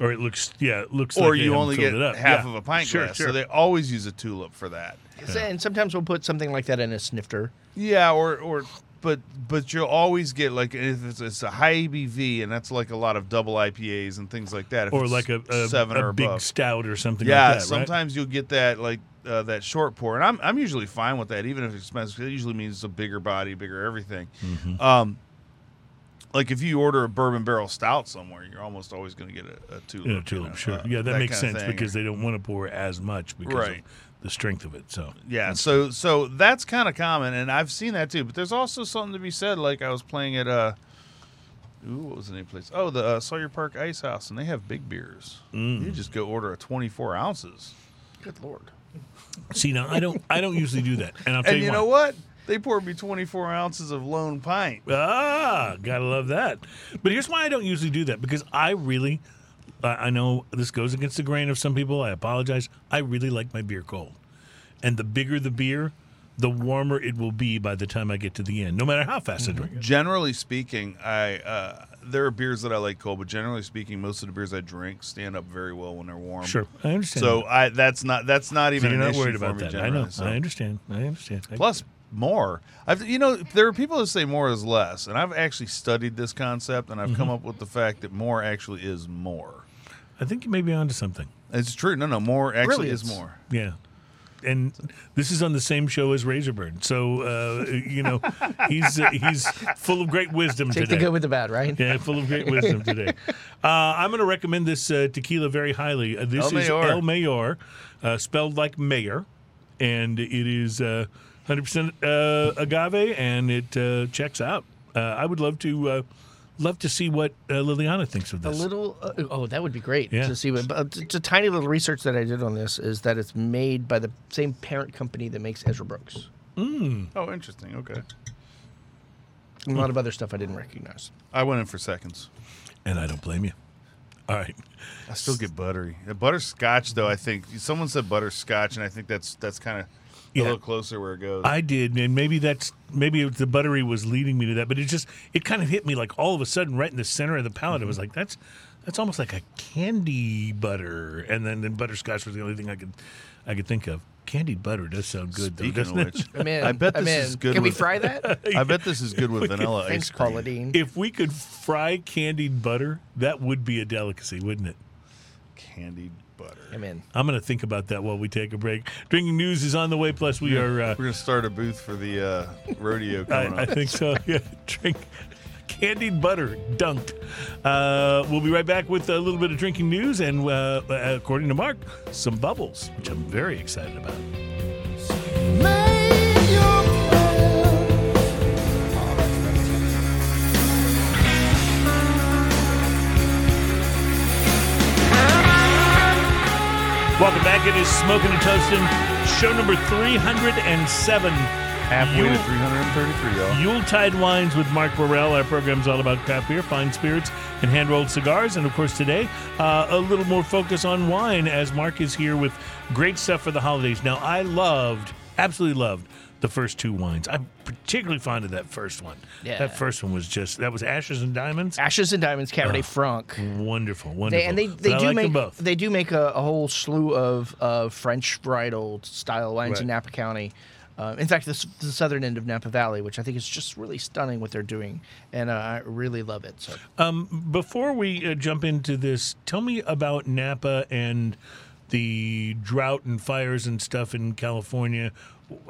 Or it looks yeah, it looks or like you only get it up. half Yeah. of a pint Sure, glass. Sure. So they always use a tulip for that. And sometimes we'll put something like that in a snifter. Yeah, or or but but you'll always get like if it's, it's a high ABV and that's like a lot of double IPAs and things like that. If or like a, a, seven a or big above. stout or something yeah, like that. right? sometimes you'll get that like uh, that short pour, and I'm I'm usually fine with that, even if it's expensive. It usually means it's a bigger body, bigger everything. Mm-hmm. Um, like if you order a bourbon barrel stout somewhere, you're almost always going to get a, a tulip. Yeah, you tulip, know, sure. uh, yeah, that, makes sense because they don't want to pour as much because Right. of the strength of it. So Yeah, so so that's kind of common, and I've seen that too. But there's also something to be said. Like I was playing at uh, ooh, what was the name of the place? Oh, the uh, Sawyer Park Ice House, and they have big beers. Mm. You just go order a 24 ounces, Good lord. see now I don't I don't usually do that, and I'll tell and you why. know what? They poured me 24 ounces of Lone Pint. Ah, gotta love that. But here's why I don't usually do that because I really, I know this goes against the grain of some people. I apologize. I really like my beer cold, and the bigger the beer, the warmer it will be by the time I get to the end. No matter how fast I drink it. Generally speaking, I uh, there are beers that I like cold, but generally speaking, most of the beers I drink stand up very well when they're warm. Sure, I understand. So that. I that's not that's not So even you're an not issue worried for about me that. I know. so. I understand. I understand. I- Plus, more. I've, you know, there are people that say more is less, and I've actually studied this concept, and I've Mm-hmm. come up with the fact that more actually is more. I think you may be onto something. It's true. No, no, more actually is more. Yeah. And this is on the same show as Razorbird, so uh, you know *laughs* he's uh, he's full of great wisdom Take today. the good with the bad, right? Yeah, full of great *laughs* wisdom today. Uh, I'm going to recommend this uh, tequila very highly. Uh, this El is Mayor. El Mayor, uh, spelled like mayor, and it is uh, 100% uh, agave, and it uh, checks out. Uh, I would love to uh, love to see what uh, Liliana thinks of this. A little. Uh, oh, that would be great Yeah. to see. What, but it's a tiny little research that I did on this is that it's made by the same parent company that makes Ezra Brooks. Oh, interesting. Okay. A lot of other stuff I didn't recognize. I went in for seconds. and I don't blame you. All right. I still get buttery. The butterscotch, though, I think someone said butterscotch, and I think that's that's kind of Yeah. a little closer where it goes. I did, and maybe that's maybe the buttery was leading me to that, but it just it kind of hit me like all of a sudden right in the center of the palate. It was mm-hmm. like that's that's almost like a candy butter, and then then butterscotch was the only thing I could I could think of. Candied butter does sound good, though, Speaking of doesn't it? which, I'm. I bet this in. is good. Can we fry that? *laughs* I bet this is good with vanilla ice Thanks, cream. Paula Deen. If we could fry candied butter, that would be a delicacy, wouldn't it? Candied butter. I'm in. I'm going to think about that while we take a break. Drinking news is on the way. Plus, we are. Uh, We're gonna start a booth for the uh, rodeo coming I, I think so. *laughs* Yeah, drink candied butter dunked. Uh, we'll be right back with a little bit of drinking news and, uh, according to Mark, some bubbles, which I'm very excited about. Welcome back. It is Smoking and Toasting, show number 307. Halfway to 333, y'all. Yuletide Wines with Mark Burrell. Our program's all about craft beer, fine spirits, and hand rolled cigars. And of course, today, uh, a little more focus on wine as Mark is here with great stuff for the holidays. Now, I loved, absolutely loved, the first two wines. I'm particularly fond of that first one. Yeah. That first one was just, that was Ashes and Diamonds. Ashes and Diamonds Cabernet Franc. Wonderful, wonderful. They, and they, they I do like make both. they do make a, a whole slew of, of French varietal style wines in Napa County. Uh, in fact, this the southern end of Napa Valley, which I think is just really stunning what they're doing, and uh, I really love it. So Um, before we uh, jump into this, tell me about Napa and the drought and fires and stuff in California.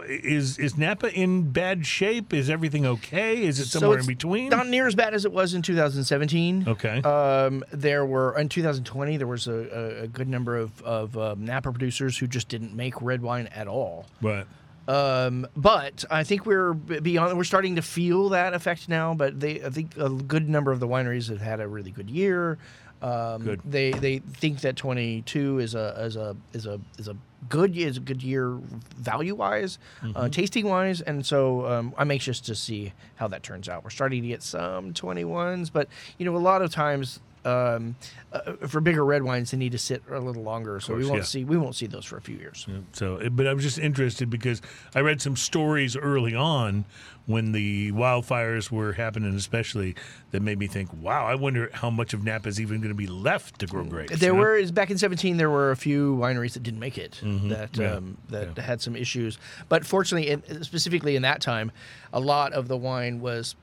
Is is Napa in bad shape? Is everything okay? Is it So somewhere in between? Not near as bad as it was in 2017. Okay. Um, there were in 2020 there was a, a, a good number of of um, Napa producers who just didn't make red wine at all. Right. Um, but I think we're beyond. We're starting to feel that effect now. But they, I think a good number of the wineries have had a really good year. Um, Good. They they think that 22 is a is a is a is a good is a good year value wise, uh, tasting wise, and so um, I'm anxious to see how that turns out. We're starting to get some 21s, but you know a lot of times. Um, uh, for bigger red wines, they need to sit a little longer, so we won't yeah. see we won't see those for a few years. So, but I was just interested because I read some stories early on when the wildfires were happening, especially that made me think, "Wow, I wonder how much of Napa is even going to be left to grow grapes." There you know? were back in 17 there were a few wineries that didn't make it that Mm-hmm. Yeah. um, that Yeah. had some issues but fortunately in, specifically in that time a lot of the wine was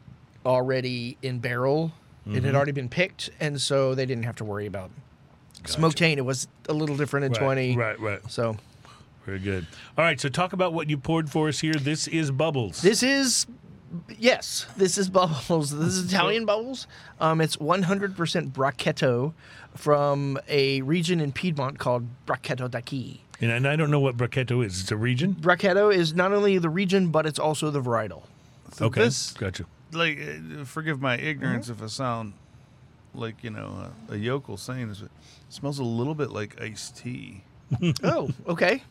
already in barrel it Mm-hmm. had already been picked and so they didn't have to worry about smoke taint it was a little different in Right, 20 Right, right. so Very good. All right, so talk about what you poured for us here. This is Bubbles. this is yes this is bubbles this is italian bubbles um, it's 100% Brachetto from a region in piedmont called Brachetto d'Acqui. and, and I don't know what Brachetto is. It's a region? Brachetto is not only the region, but it's also the varietal. So Okay. This, Gotcha. Like, uh, forgive my ignorance Mm-hmm. if I sound like, you know, a, a yokel saying this, but it smells a little bit like iced tea. *laughs* oh, okay.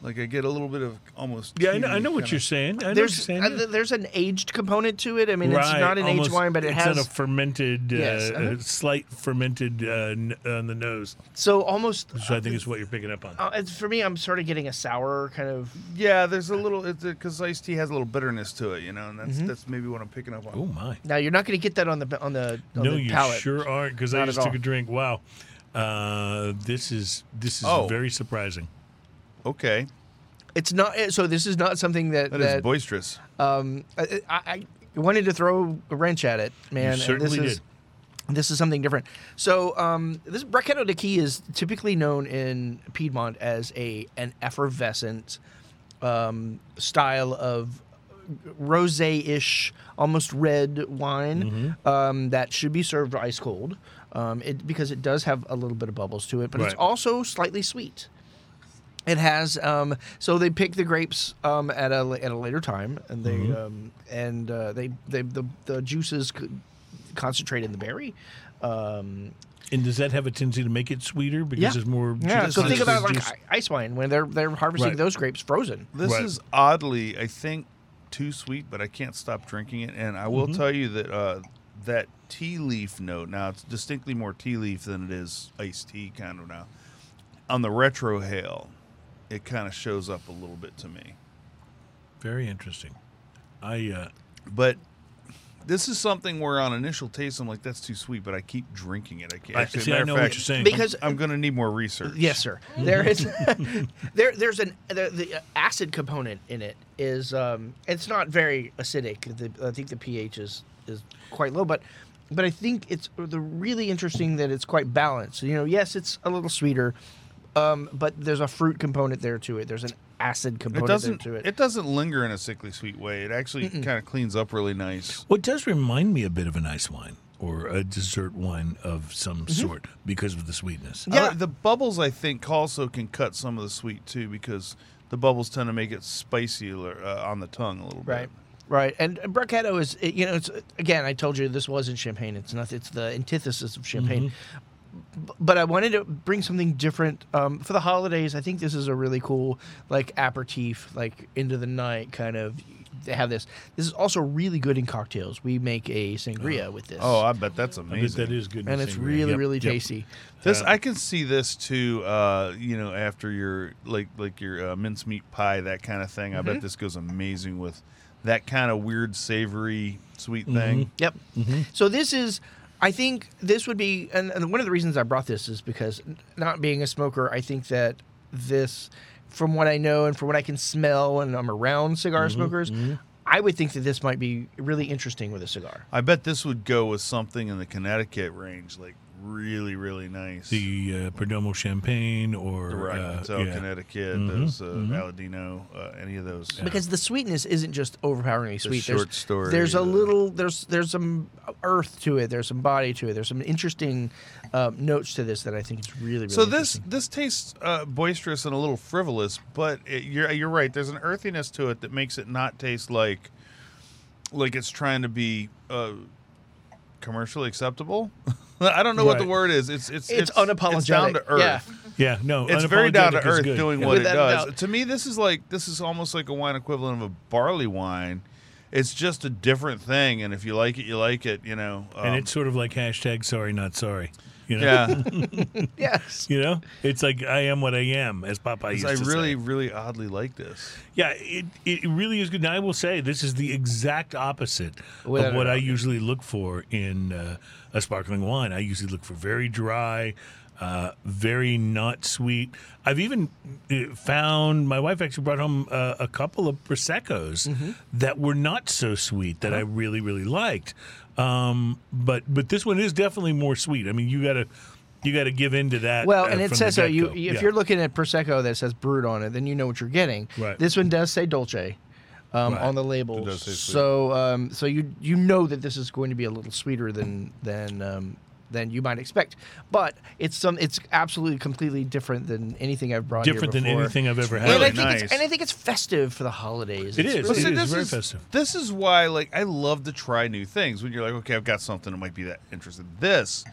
Like I get a little bit of almost. Yeah, I know, I know what you're saying. I know There's what you're uh, saying. th- there's an aged component to it. I mean, it's Right, not an almost- aged wine, but it it's has got a fermented, uh, Yes, uh-huh. uh, slight fermented uh, n- on the nose, so almost. which I think is what you're picking up on. Uh, it's, for me, I'm sort of getting a sour kind of. Yeah, there's a little it's because iced tea has a little bitterness to it, you know, and that's Mm-hmm. that's maybe what I'm picking up on. Oh my! Now you're not going to get that on the on the on No, the you palate. sure aren't. Because I Not just took all. a drink. Wow, uh, this is this is Oh. very surprising. Okay, It's not. So this is not something that that is that boisterous. um I, I, I wanted to throw a wrench at it, man. and certainly this is, This is something different. So, um, this Brachetto d'Acqui is typically known in Piedmont as a an effervescent um, style of rosé-ish, almost red wine um, that should be served ice cold, um, it, because it does have a little bit of bubbles to it, but it's also slightly sweet. It has um, so they pick the grapes um, at a at a later time, and they um, and uh, they they the, the juices concentrate in the berry. Um, And does that have a tendency to make it sweeter because Yeah. there's more? yeah, so think about like juice- ice wine when they're they're harvesting Right. those grapes frozen. This Right. is oddly, I think, too sweet, but I can't stop drinking it. And I will Mm-hmm. tell you that uh, that tea leaf note now it's distinctly more tea leaf than it is iced tea kind of now. On the retro hail, it kind of shows up a little bit to me. Very interesting. I uh, But this is something where on initial taste I'm like that's too sweet, but I keep drinking it. I can't. I- Actually, see, I know fact, what you're saying. Because I'm going to need more research. Yes, sir. There is *laughs* *laughs* there there's an the, the acid component in it is um it's not very acidic. The, I think the pH is is quite low, but but I think it's the really interesting that it's quite balanced. You know, yes, it's a little sweeter, um, but there's a fruit component there to it. There's an acid It component doesn't. there to it. It doesn't linger in a sickly sweet way. It actually kind of cleans up really nice. well, it does remind me a bit of an ice wine or a dessert wine of some Mm-hmm. sort because of the sweetness. Yeah. like- the bubbles I think also can cut some of the sweet too because the bubbles tend to make it spicier uh, on the tongue a little bit. Right. Right, and and Brachetto is you know it's again I told you this wasn't champagne. It's not. It's the antithesis of champagne. b- but I wanted to bring something different um, for the holidays. I think this is a really cool like aperitif, like into the night kind of. They have this. This is also really good in cocktails. We make a sangria with this. Oh, I bet that's I bet amazing. that is good. in and it's sangria. really Yep, really yep. tasty. This Uh, I can see this too. Uh, you know, after your like like your uh, mincemeat pie, that kind of thing. I Mm-hmm. bet this goes amazing with that kind of weird, savory, sweet Mm-hmm. thing. Yep. So this is, I think this would be, and, and one of the reasons I brought this is because not being a smoker, I think that this, from what I know and from what I can smell when I'm around cigar mm-hmm, smokers, mm-hmm. I would think that this might be really interesting with a cigar. I bet this would go with something in the Connecticut range, like really, really nice. The uh, Perdomo Champagne or The right, uh, Hotel yeah. Connecticut, Mhm, those uh, mhm. Aladino, uh, any of those. Because the sweetness isn't just overpoweringly sweet. short there's, story, There's a little. There's there's some earth to it. There's some body to it. There's some interesting uh, notes to this that I think is really really. So this this tastes uh, boisterous and a little frivolous, but it, you're you're right. There's an earthiness to it that makes it not taste like like it's trying to be uh, commercially acceptable. *laughs* I don't know what the word is. It's it's It's down unapologetic. to earth. Yeah. Yeah, no, It's very down to earth doing Yeah. what it Without a does. doubt. To me, this is like this is almost like a wine equivalent of a barley wine. It's just a different thing, and if you like it, you like it. You know, and Um, it's sort of like hashtag sorry not sorry. You know? yeah. *laughs* yes. You know, it's like I am what I am, as Papa used I to really, say. really oddly like this. Yeah, it, it really is good. Now, I will say this is the exact opposite Without of what I doubt. usually look for in uh, a sparkling wine. I usually look for very dry, uh, very not sweet. I've even uh, found my wife actually brought home uh, a couple of proseccos Mm-hmm. that were not so sweet that I Uh-huh. really, really liked. Um, but but this one is definitely more sweet. I mean, you gotta. You got to give in to that. Well, uh, and it says so. You, if Yeah. you're looking at prosecco that says brewed on it, then you know what you're getting. Right. This one does say dolce um, Right. on the label. It does say sweet. so, um, so you you know that this is going to be a little sweeter than than um, than you might expect. But it's some. It's absolutely completely different than anything I've brought. here different than anything I've ever had. And I think nice. it's and I think it's festive for the holidays. It It's is. really- But see, is this very is festive. this is why like I love to try new things. When you're like, okay, I've got something that might be that interesting. This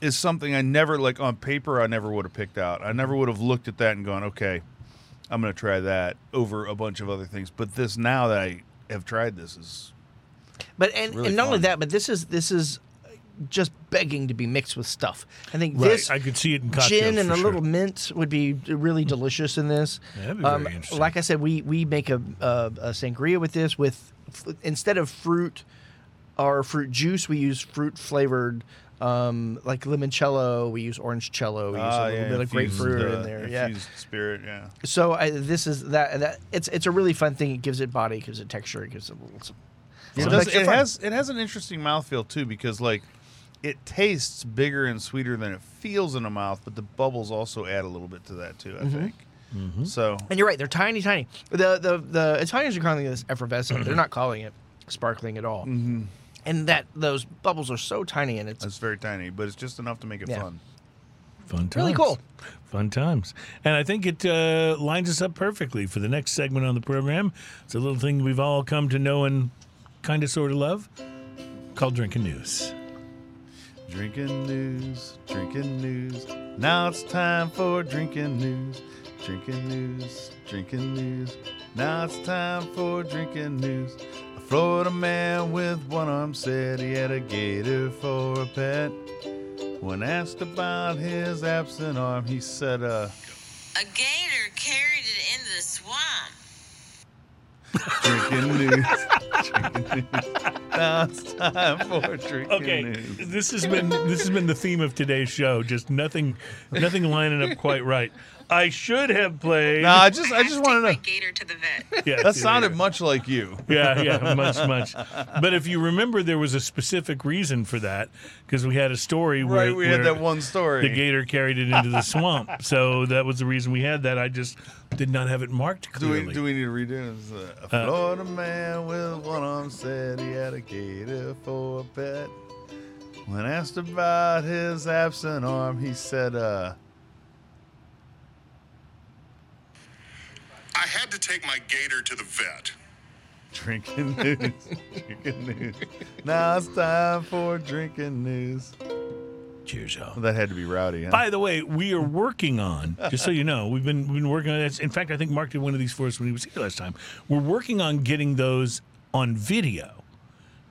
is something I never like on paper. I never would have picked out. I never would have looked at that and gone, okay, I'm going to try that over a bunch of other things. But this now that I have tried this is But and, really and not only that, but this is this is just begging to be mixed with stuff. I think Right, this I could see it in cocktails gin and a sure. little mint would be really delicious in this. Yeah, that'd be Um, very interesting. like I said, we we make a, a, a sangria with this with f- instead of fruit or fruit juice, we use fruit flavored. Um, like limoncello, we use orange cello, we use Ah, a little yeah, bit of grapefruit uh, in there. Yeah. spirit. Yeah. So I, this is that that it's it's a really fun thing. It gives it body, it gives it texture, it gives it a little. Some, It, does, it has it has an interesting mouthfeel too because like it tastes bigger and sweeter than it feels in the mouth, but the bubbles also add a little bit to that too. I Mm-hmm. think. So And you're right; they're tiny, tiny. The the the Italians are calling this effervescent. they're not calling it sparkling at all. Mm-hmm. And that those bubbles are so tiny, and it's it's very tiny, but it's just enough to make it Yeah. fun. Fun times. Really cool. Fun times. And I think it uh, lines us up perfectly for the next segment on the program. It's a little thing we've all come to know and kind of sort of love called Drinking News. Drinking news, drinking news. Now it's time for drinking news. Drinking news, drinking news. Now it's time for drinking news. A Florida man with one arm said he had a gator for a pet. When asked about his absent arm, he said, uh, A gator carried it into the swamp. Drinking news. drinking news. Now it's time for drinking Okay, news. this has been this has been the theme of today's show. Just nothing, nothing lining up quite right. I should have played. No, I just I have just to want to take know. my gator to the vet. *laughs* Yeah, That sounded much like you. *laughs* Yeah, yeah, much, much. But if you remember, there was a specific reason for that because we had a story where Right, we had where that one story. The gator carried it into the swamp, *laughs* so that was the reason we had that. I just did not have it marked Do clearly. we, do we need to redo it? It's, uh, A Florida man with one arm said he had a gator for a pet. When asked about his absent arm, he said, uh, I had to take my gator to the vet. drinking *laughs* news, drinking news. Now it's time for drinking news. Cheers, y'all. That had to be rowdy. Huh? By the way, we are working on. Just so you know, we've been we've been working on this. In fact, I think Mark did one of these for us when he was here last time. We're working on getting those on video,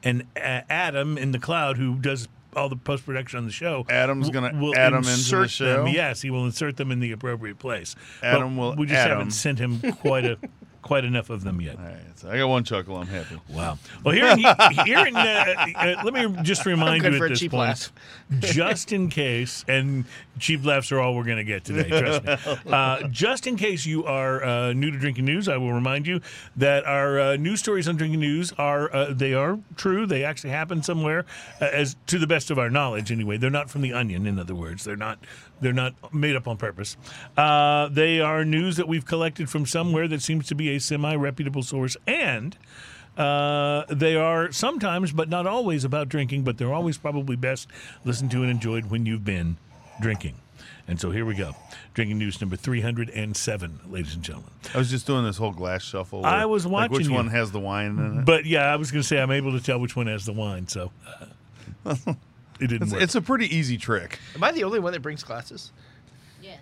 and uh, Adam in the cloud, who does all the post production on the show, Adam's gonna will add 'em into the insert show? Them. Yes, he will insert them in the appropriate place. Adam But will We just add haven't 'em. sent him *laughs* quite a quite enough of them yet. All right, so I got one chuckle. I'm happy. Wow. Well, here in, *laughs* here in uh, uh, let me just remind you at this point, just in case, and cheap laughs are all we're going to get today. Trust me. *laughs* Uh, just in case you are uh, new to Drinking News, I will remind you that our uh, news stories on Drinking News are uh, they are true. They actually happen somewhere, uh, as to the best of our knowledge. Anyway, they're not from the Onion. In other words, they're not they're not made up on purpose. Uh, they are news that we've collected from somewhere that seems to be a semi reputable source and. Uh, they are sometimes, but not always, about drinking, but they're always probably best listened to and enjoyed when you've been drinking. And so here we go. Drinking news number 307, ladies and gentlemen. I was just doing this whole glass shuffle. I where, was like, which you. one has the wine in it. But yeah, I was going to say I'm able to tell which one has the wine, so uh, *laughs* it didn't It's, work. it's a pretty easy trick. Am I the only one that brings glasses? Yes.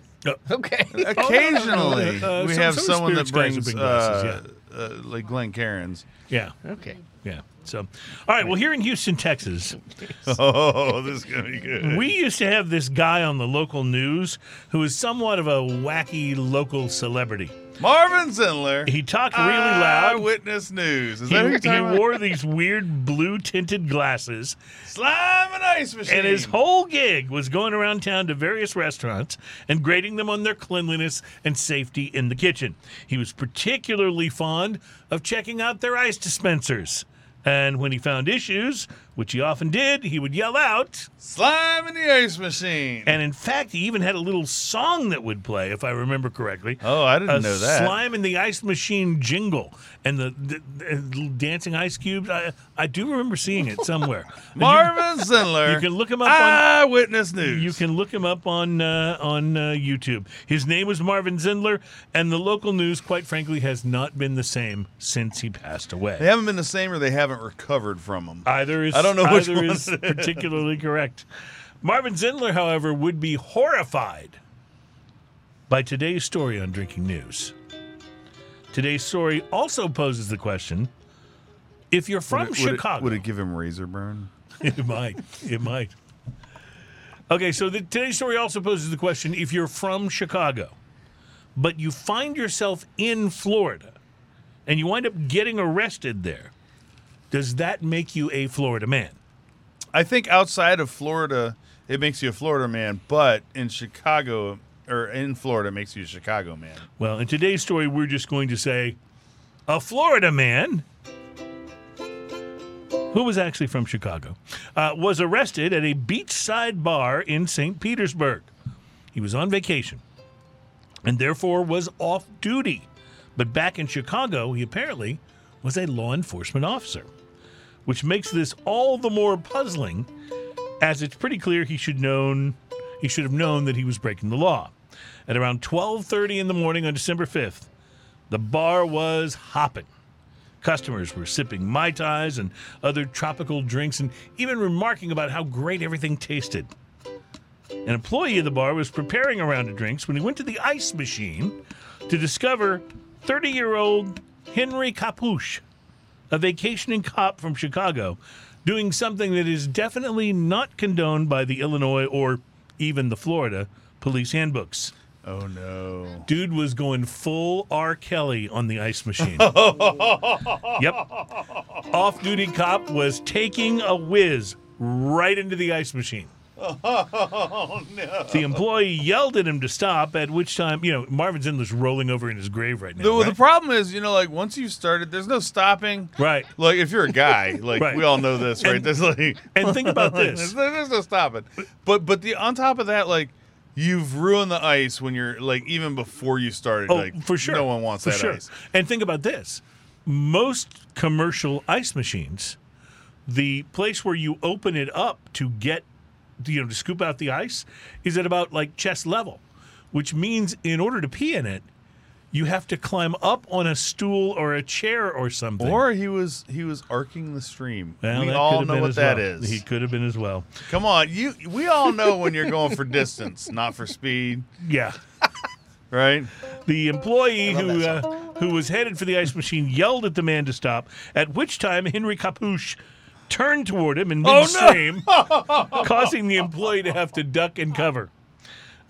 Okay. *laughs* *laughs* Occasionally, Uh, we some- have some someone that spirits brings will glasses, uh, uh, like Glencairns. yeah, okay. yeah. So, all right, well, here in Houston, Texas, *laughs* Oh, this is gonna be good. we used to have this guy on the local news who was somewhat of a wacky local celebrity. Marvin Zindler. He talked really ah, loud. Eyewitness News. Is He, that he about? wore these weird blue tinted glasses, Slime and ice machine. and his whole gig was going around town to various restaurants and grading them on their cleanliness and safety in the kitchen. He was particularly fond of checking out their ice dispensers. And when he found issues, which he often did, he would yell out. Slime in the ice machine. And in fact, he even had a little song that would play, if I remember correctly. oh, I didn't know that. slime in the ice machine jingle and the, the, the dancing ice cubes. I, I do remember seeing it somewhere. *laughs* Marvin Zindler. you can look him up on- Eyewitness News. You can look him up on uh, on uh, YouTube. His name was Marvin Zindler, and the local news, quite frankly, has not been the same since he passed away. They haven't been the same, or they haven't recovered from him. Either is I don't know which one is particularly correct. Marvin Zindler, however, would be horrified by today's story on Drinking News. Today's story also poses the question: If you're from would it, would it- Chicago, would it give him razor burn? *laughs* it might. It might. Okay, so the, today's story also poses the question: If you're from Chicago, but you find yourself in Florida, and you wind up getting arrested there, does that make you a Florida man? I think outside of Florida, it makes you a Florida man, but in Chicago or in Florida, makes you a Chicago man. Well, in today's story, we're just going to say a Florida man who was actually from Chicago uh, was arrested at a beachside bar in St. Petersburg. He was on vacation and therefore was off duty. But back in Chicago, he apparently was a law enforcement officer, which makes this all the more puzzling as it's pretty clear he should known he should have known that he was breaking the law. At around 12:30 in the morning on December 5th, the bar was hopping. Customers were sipping mai tais and other tropical drinks and even remarking about how great everything tasted. An employee of the bar was preparing a round of drinks when he went to the ice machine to discover 30-year-old Henry Capuche, a vacationing cop from Chicago, doing something that is definitely not condoned by the Illinois or even the Florida police handbooks. Oh no! Dude was going full R. Kelly on the ice machine. *laughs* yep. Off duty cop was taking a whiz right into the ice machine. Oh *laughs* no! The employee yelled at him to stop, at which time, you know, Marvin Zindler's rolling over in his grave right now. The, right? the problem is, you know, like once you started, there's no stopping. Right. Like if you're a guy, *laughs* like Right. we all know this, right? And- there's like, and think about *laughs* there's, this. there's no stopping. But but the on top of that, like you've ruined the ice when you're like even before you started. Oh, like for sure. no one wants for that sure. ice. And think about this: most commercial ice machines, the place where you open it up to get, you know, to scoop out the ice, is at about like chest level, which means in order to pee in it, you have to climb up on a stool or a chair or something. Or he was he was arcing the stream. Well, we all know what that well. is. He could have been as well. Come on, you. We all know when you're going for distance, not for speed, Yeah. *laughs* right? The employee who uh, who was headed for the ice machine yelled at the man to stop. At which time Henry Capuche turned toward him in Oh, no! midstream, *laughs* causing the employee to have to duck and cover.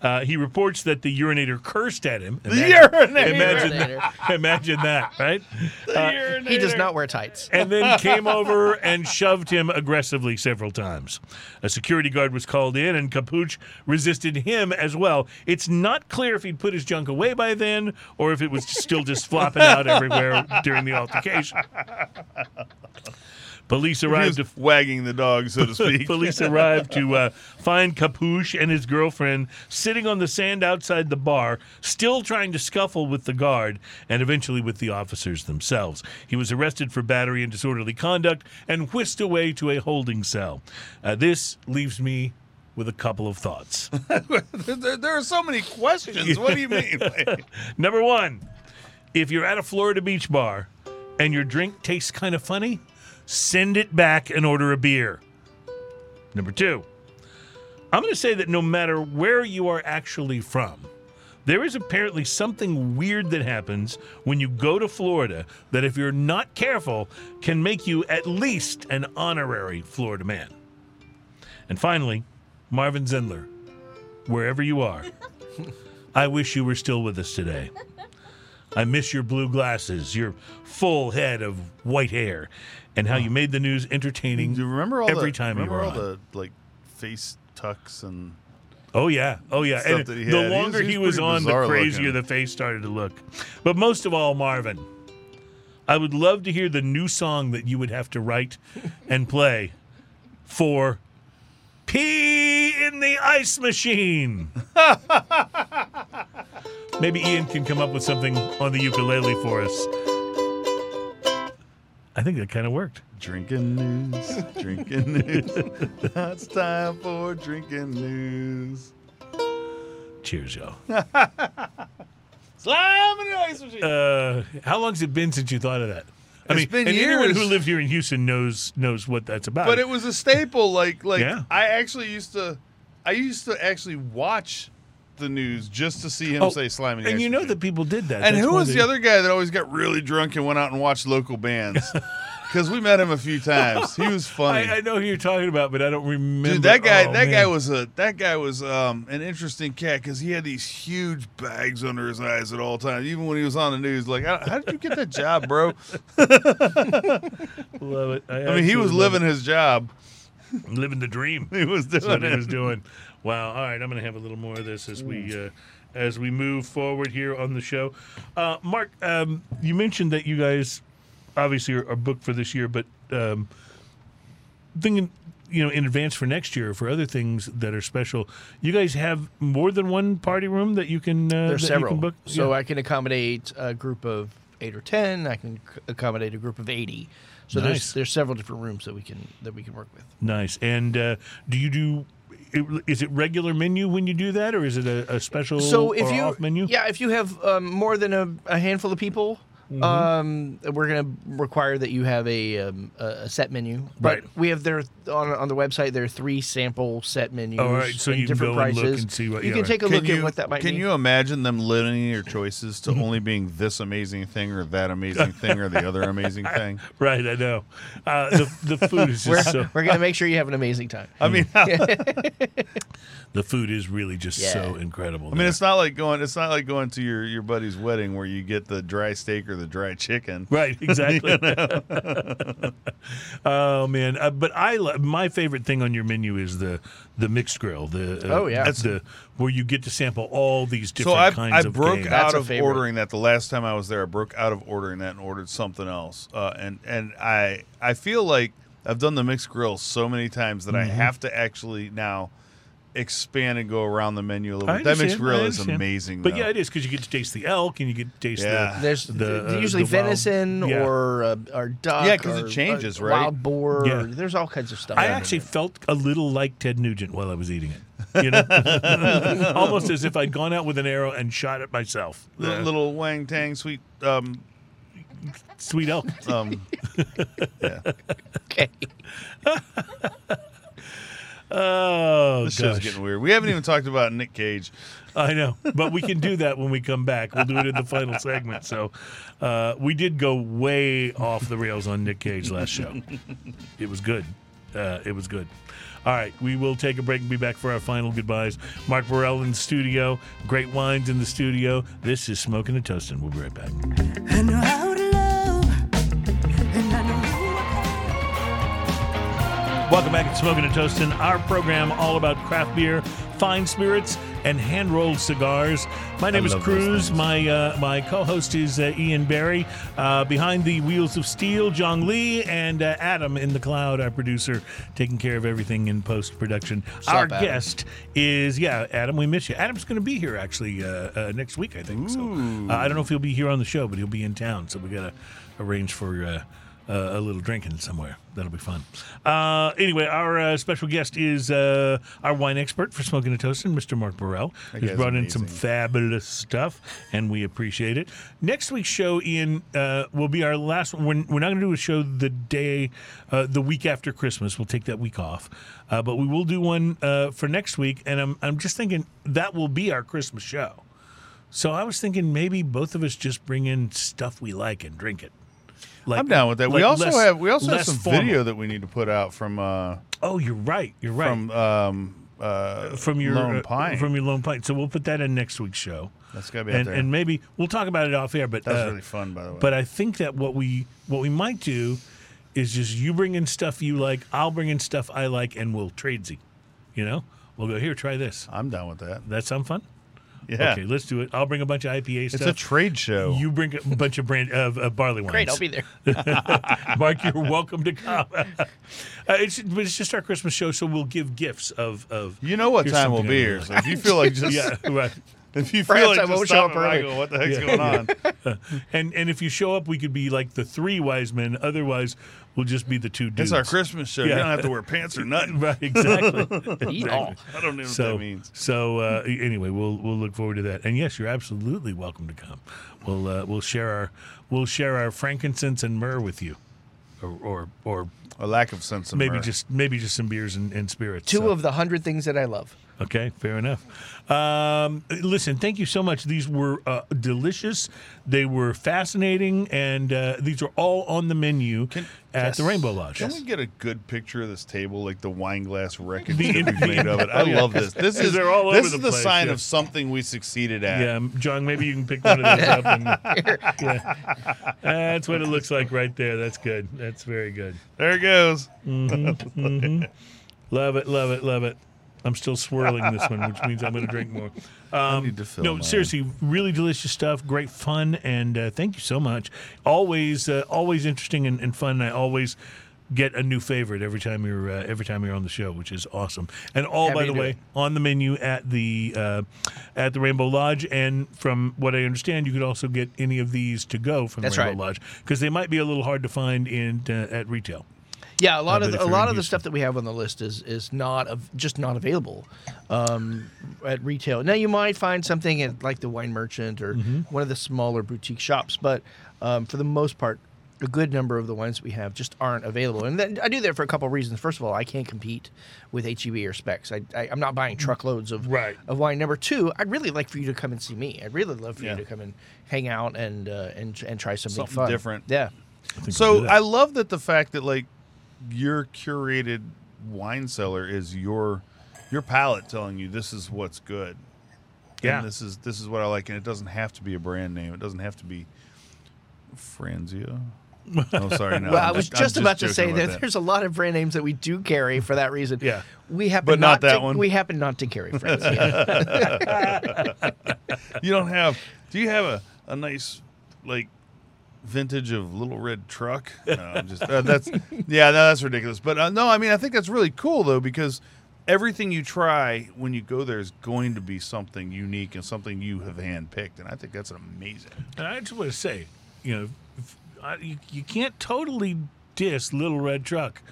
Uh, he reports that the urinator cursed at him. The urinator. Imagine Urinator. that, imagine that, right? Uh, He does not wear tights. and then *laughs* came over and shoved him aggressively several times. A security guard was called in, and Capuch resisted him as well. It's not clear if he'd put his junk away by then or if it was still just flopping out everywhere during the altercation. *laughs* Police arrived was to wagging the dog, so to *laughs* speak. Police arrived to uh, find Capuche and his girlfriend sitting on the sand outside the bar, still trying to scuffle with the guard and eventually with the officers themselves. He was arrested for battery and disorderly conduct and whisked away to a holding cell. Uh, this leaves me with a couple of thoughts. *laughs* there, there are so many questions. What do you mean? *laughs* Number one, if you're at a Florida beach bar and your drink tastes kind of funny, send it back and order a beer. Number two, I'm going to say that no matter where you are actually from, there is apparently something weird that happens when you go to Florida that, if you're not careful, can make you at least an honorary Florida man. And finally, Marvin Zindler, wherever you are, *laughs* I wish you were still with us today. I miss your blue glasses, your full head of white hair, and how you made the news entertaining Do you remember all every the, time you remember were all on. the like face tucks and Oh yeah, oh yeah. stuff And that he the had. He longer was- he he was, was pretty on, the bizarre crazier looking. the face started to look. But most of all, Marvin, I would love to hear the new song that you would have to write *laughs* and play for Pee in the Ice Machine. *laughs* Maybe Ian can come up with something on the ukulele for us. I think that kind of worked. drinking news, drinking news. *laughs* it's time for drinking news. Cheers, y'all. *laughs* Slime in the ice machine. Uh, how long's it been since you thought of that? I It's mean, been and anyone years. who lived here in Houston knows knows what that's about. but it was a staple. Like like Yeah. I actually used to, I used to actually watch the news just to see him Oh, say slime in and you know machine. that people did that. And That's who was of the other guy that always got really drunk and went out and watched local bands? *laughs* Because we met him a few times. He was *laughs* funny. I, I know who you're talking about, but I don't remember. Dude, that guy, Oh, that man. guy was a that guy was um, an interesting cat because he had these huge bags under his eyes at all times. Even when he was on the news, like, how, how did you get that job, bro? *laughs* love it. I, I mean, he was living his job. living the dream. He was That's doing what he was doing. Wow. All right, I'm going to have a little more of this as we uh, as we move forward here on the show. Uh, Mark, um, you mentioned that you guys obviously are, are booked for this year, but um, thinking you know in advance for next year for other things that are special. You guys have more than one party room that you can. Uh, There's that several. You can book? So Yeah. I can accommodate a group of eight or ten. I can c- accommodate a group of eighty. So Nice. there's there's several different rooms that we can that we can work with. Nice. And uh, do you do? Is it regular menu when you do that, or is it a, a special So if you off menu? yeah, if you have um, more than a, a handful of people, Mm-hmm. um, we're going to require that you have a, um, a a set menu. But Right. we have there on on the website there are three sample set menus. All right, so and you can different go and prices. look and see what- you yeah, can right. take a Can look you, at what that might can be. you imagine them limiting your choices to *laughs* only being this amazing thing or that amazing *laughs* thing or the other amazing thing? Right, I know. Uh, the the food is *laughs* we're, just so. we're going to make sure you have an amazing time. I mean, The food is really just so incredible. I mean, it's not like going. It's not like going to your your buddy's wedding where you get the dry steak or the dry chicken. *laughs* right, exactly. *laughs* *laughs* oh man, uh, but I lo- my favorite thing on your menu is the the mixed grill. The uh, Oh, yeah. that's the where you get to sample all these different So different I kinds I of broke game. That's out a of favorite. ordering that the last time I was there. I broke out of ordering that and ordered something else. Uh, and and I I feel like I've done the mixed grill so many times that I Mm-hmm. have to actually now expand and go around the menu a little bit. That makes understand, grill I is amazing. But though. yeah, it is because you get to taste the elk and you get to taste Yeah. the There's the, uh, usually the wild- venison yeah. or uh, or duck. Yeah, because it changes, uh, right? Wild boar. Yeah. There's all kinds of stuff. I actually there. felt a little like Ted Nugent while I was eating it. You know, *laughs* almost as if I'd gone out with an arrow and shot it myself. Little, little Wang Dang sweet. Um, sweet elk. um, *laughs* yeah. Okay. Oh, This show's gosh. getting weird. We haven't even talked about Nick Cage. I know, but we can do that when we come back. We'll do it in the final segment. So, uh, we did go way off the rails on Nick Cage last show. It was good. Uh, it was good. All right, we will take a break and be back for our final goodbyes. Mark Burrell in the studio, great wines in the studio. This is Smoking and Toasting. We'll be right back. Welcome back to Smoking and Toasting, our program all about craft beer, fine spirits, and hand rolled cigars. My name is Cruz. My uh, my co-host is uh, Ian Barry. Uh, behind the wheels of steel, John Lee and uh, Adam in the cloud, our producer, taking care of everything in post production. Our Adam? guest is yeah, Adam. We miss you. Adam's going to be here actually uh, uh, next week, I think. So uh, I don't know if he'll be here on the show, but he'll be in town. So we got to arrange for. Uh, a little drinking somewhere. That'll be fun. Uh, anyway, our uh, special guest is uh, our wine expert for Smoking and Toasting, Mr. Mark Burrell, who's guy's brought in some fabulous stuff, and we appreciate it. Next week's show, Ian, uh, will be our last one. We're, we're not going to do a show the day, uh, the week after Christmas. We'll take that week off, uh, but we will do one uh, for next week. And I'm I'm just thinking that will be our Christmas show. So I was thinking maybe both of us just bring in stuff we like and drink it. Like, I'm down with that. we also less- have we also have some formal. video that we need to put out from uh, Oh, you're right. You're right. from um, uh, from your Lone uh, from your Lone Pine. So we'll put that in next week's show, That's gotta be out and there. and maybe we'll talk about it off air. But that's uh, really fun, by the way. But I think that what we what we might do is just you bring in stuff you like, I'll bring in stuff I like, and we'll tradesy. You know, we'll go here, try this. I'm down with that. That sound fun? Yeah, Okay, let's do it. I'll bring a bunch of IPA it's stuff. a trade show. you bring a bunch of brand of uh, barley wines. Great, I'll be there. *laughs* Mark, you're welcome to come. *laughs* uh, it's, but it's just our Christmas show, so we'll give gifts of of. You know what time we'll be here. really So if you feel like just *laughs* yeah, right. if you feel Perhaps like I just won't show up early. go, what the heck's going on? And and if you show up, we could be like the three wise men. Otherwise, we'll just be the two dudes. It's our Christmas show. You don't have to wear pants or nothing. *laughs* Right, exactly. *laughs* Eat all. I don't know what so that means. so uh, anyway, we'll we'll look forward to that. And yes, you're absolutely welcome to come. We'll uh, we'll share our we'll share our frankincense and myrrh with you, or or, or A lack of sense of maybe mirth. just maybe just some beers and, and spirits. Two So- of the hundred things that I love. Okay, fair enough. Um, listen, thank you so much. These were uh, delicious. They were fascinating, and uh, these are all on the menu at the Rainbow Lodge. Can we get a good picture of this table, like the wine glass wreckage The- that we made of it? I love this. This is they're all this is the the place, sign yeah. of something we succeeded at. Yeah, John, maybe you can pick one of those up. And, *laughs* yeah. That's what it looks like right there. That's good. That's very good. There it goes. *laughs* Love it, love it, love it. I'm still swirling this one, which means I'm going to drink more. *laughs* Um, need to fill no, mine. seriously, really delicious stuff. Great fun, and uh, thank you so much. Always, uh, always interesting and, and fun. I always get a new favorite every time you're uh, every time you're on the show, which is awesome. And all, Happy by the way, it. on the menu at the uh, at the Rainbow Lodge. And from what I understand, you could also get any of these to go from That's Rainbow right. Lodge because they might be a little hard to find in uh, at retail. Yeah, a lot of the, a lot of the stuff that we have on the list is is not of just not available um, at retail. Now you might find something at like the wine merchant or Mm-hmm. one of the smaller boutique shops, but um, for the most part, a good number of the wines we have just aren't available. And then I do that for a couple of reasons. First of all, I can't compete with HEB or Spec's. I, I, I'm not buying truckloads of Right. of wine. Number two, I'd really like for you to come and see me. I'd really love for Yeah. you to come and hang out and uh, and and try something, Something fun. different. Yeah. I think we'll do So. I love that the fact that like your curated wine cellar is your your palate telling you this is what's good. Yeah. And this is this is what I like, and it doesn't have to be a brand name. It doesn't have to be Franzia. *laughs* Oh, sorry. No, Well, I I'm was I'm just, about to say about that, there's a lot of brand names that we do carry for that reason. Yeah. we happen But not that to, one. We happen not to carry friends. *laughs* *laughs* You don't have. Do you have a, a nice like vintage of Little Red Truck? *laughs* No, I'm just uh, that's yeah, no, that's ridiculous. But uh, no, I mean I think that's really cool though because everything you try when you go there is going to be something unique and something you have handpicked, and I think that's amazing. And I just want to say, you know, if, I, you, you can't totally diss Little Red Truck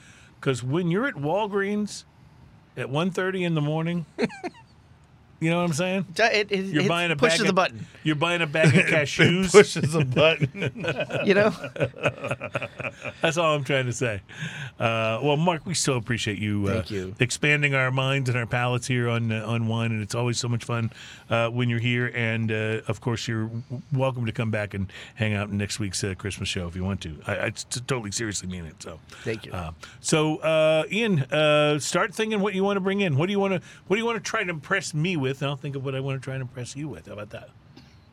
because when you're at Walgreens at 1.30 in the morning. *laughs* you know what I'm saying? It, it, You're buying a pushes bag the of, button. You're buying a bag of *laughs* cashews. Pushes a button. *laughs* You know, That's all I'm trying to say. Uh, well, Mark, we so appreciate you, uh, Thank you. expanding our minds and our palates here on uh, on wine, and it's always so much fun uh, when you're here. And uh, of course, you're welcome to come back and hang out in next week's uh, Christmas show if you want to. I, I totally seriously mean it. So Thank you. Uh, so, uh, Ian, uh, start thinking what you want to bring in. What do you want to What do you want to try to impress me with? And I'll think of what I want to try and impress you with. How about that?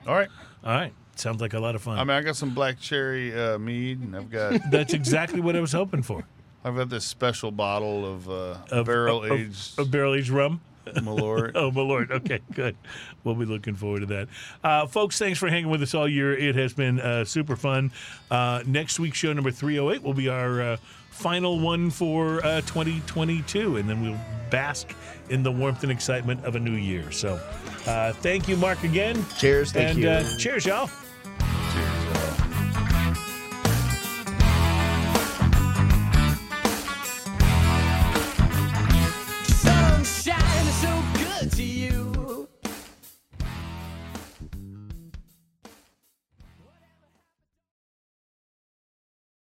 All right. All right, sounds like a lot of fun. I mean, I got some black cherry uh, mead, and I've got *laughs* That's exactly what I was hoping for. I've got this special bottle of, uh, Of- barrel of- aged of barrel aged rum. *laughs* Malort. Oh, Malort. Okay, good. We'll be looking forward to that. Uh, folks, thanks for hanging with us all year. It has been uh, super fun. Uh, next week's show, number 308, will be our uh, final one for uh, 2022, and then we'll bask in the warmth and excitement of a new year. So, uh, thank you, Mark, again. Cheers. Thank and, you. Uh, cheers, y'all. Cheers, y'all.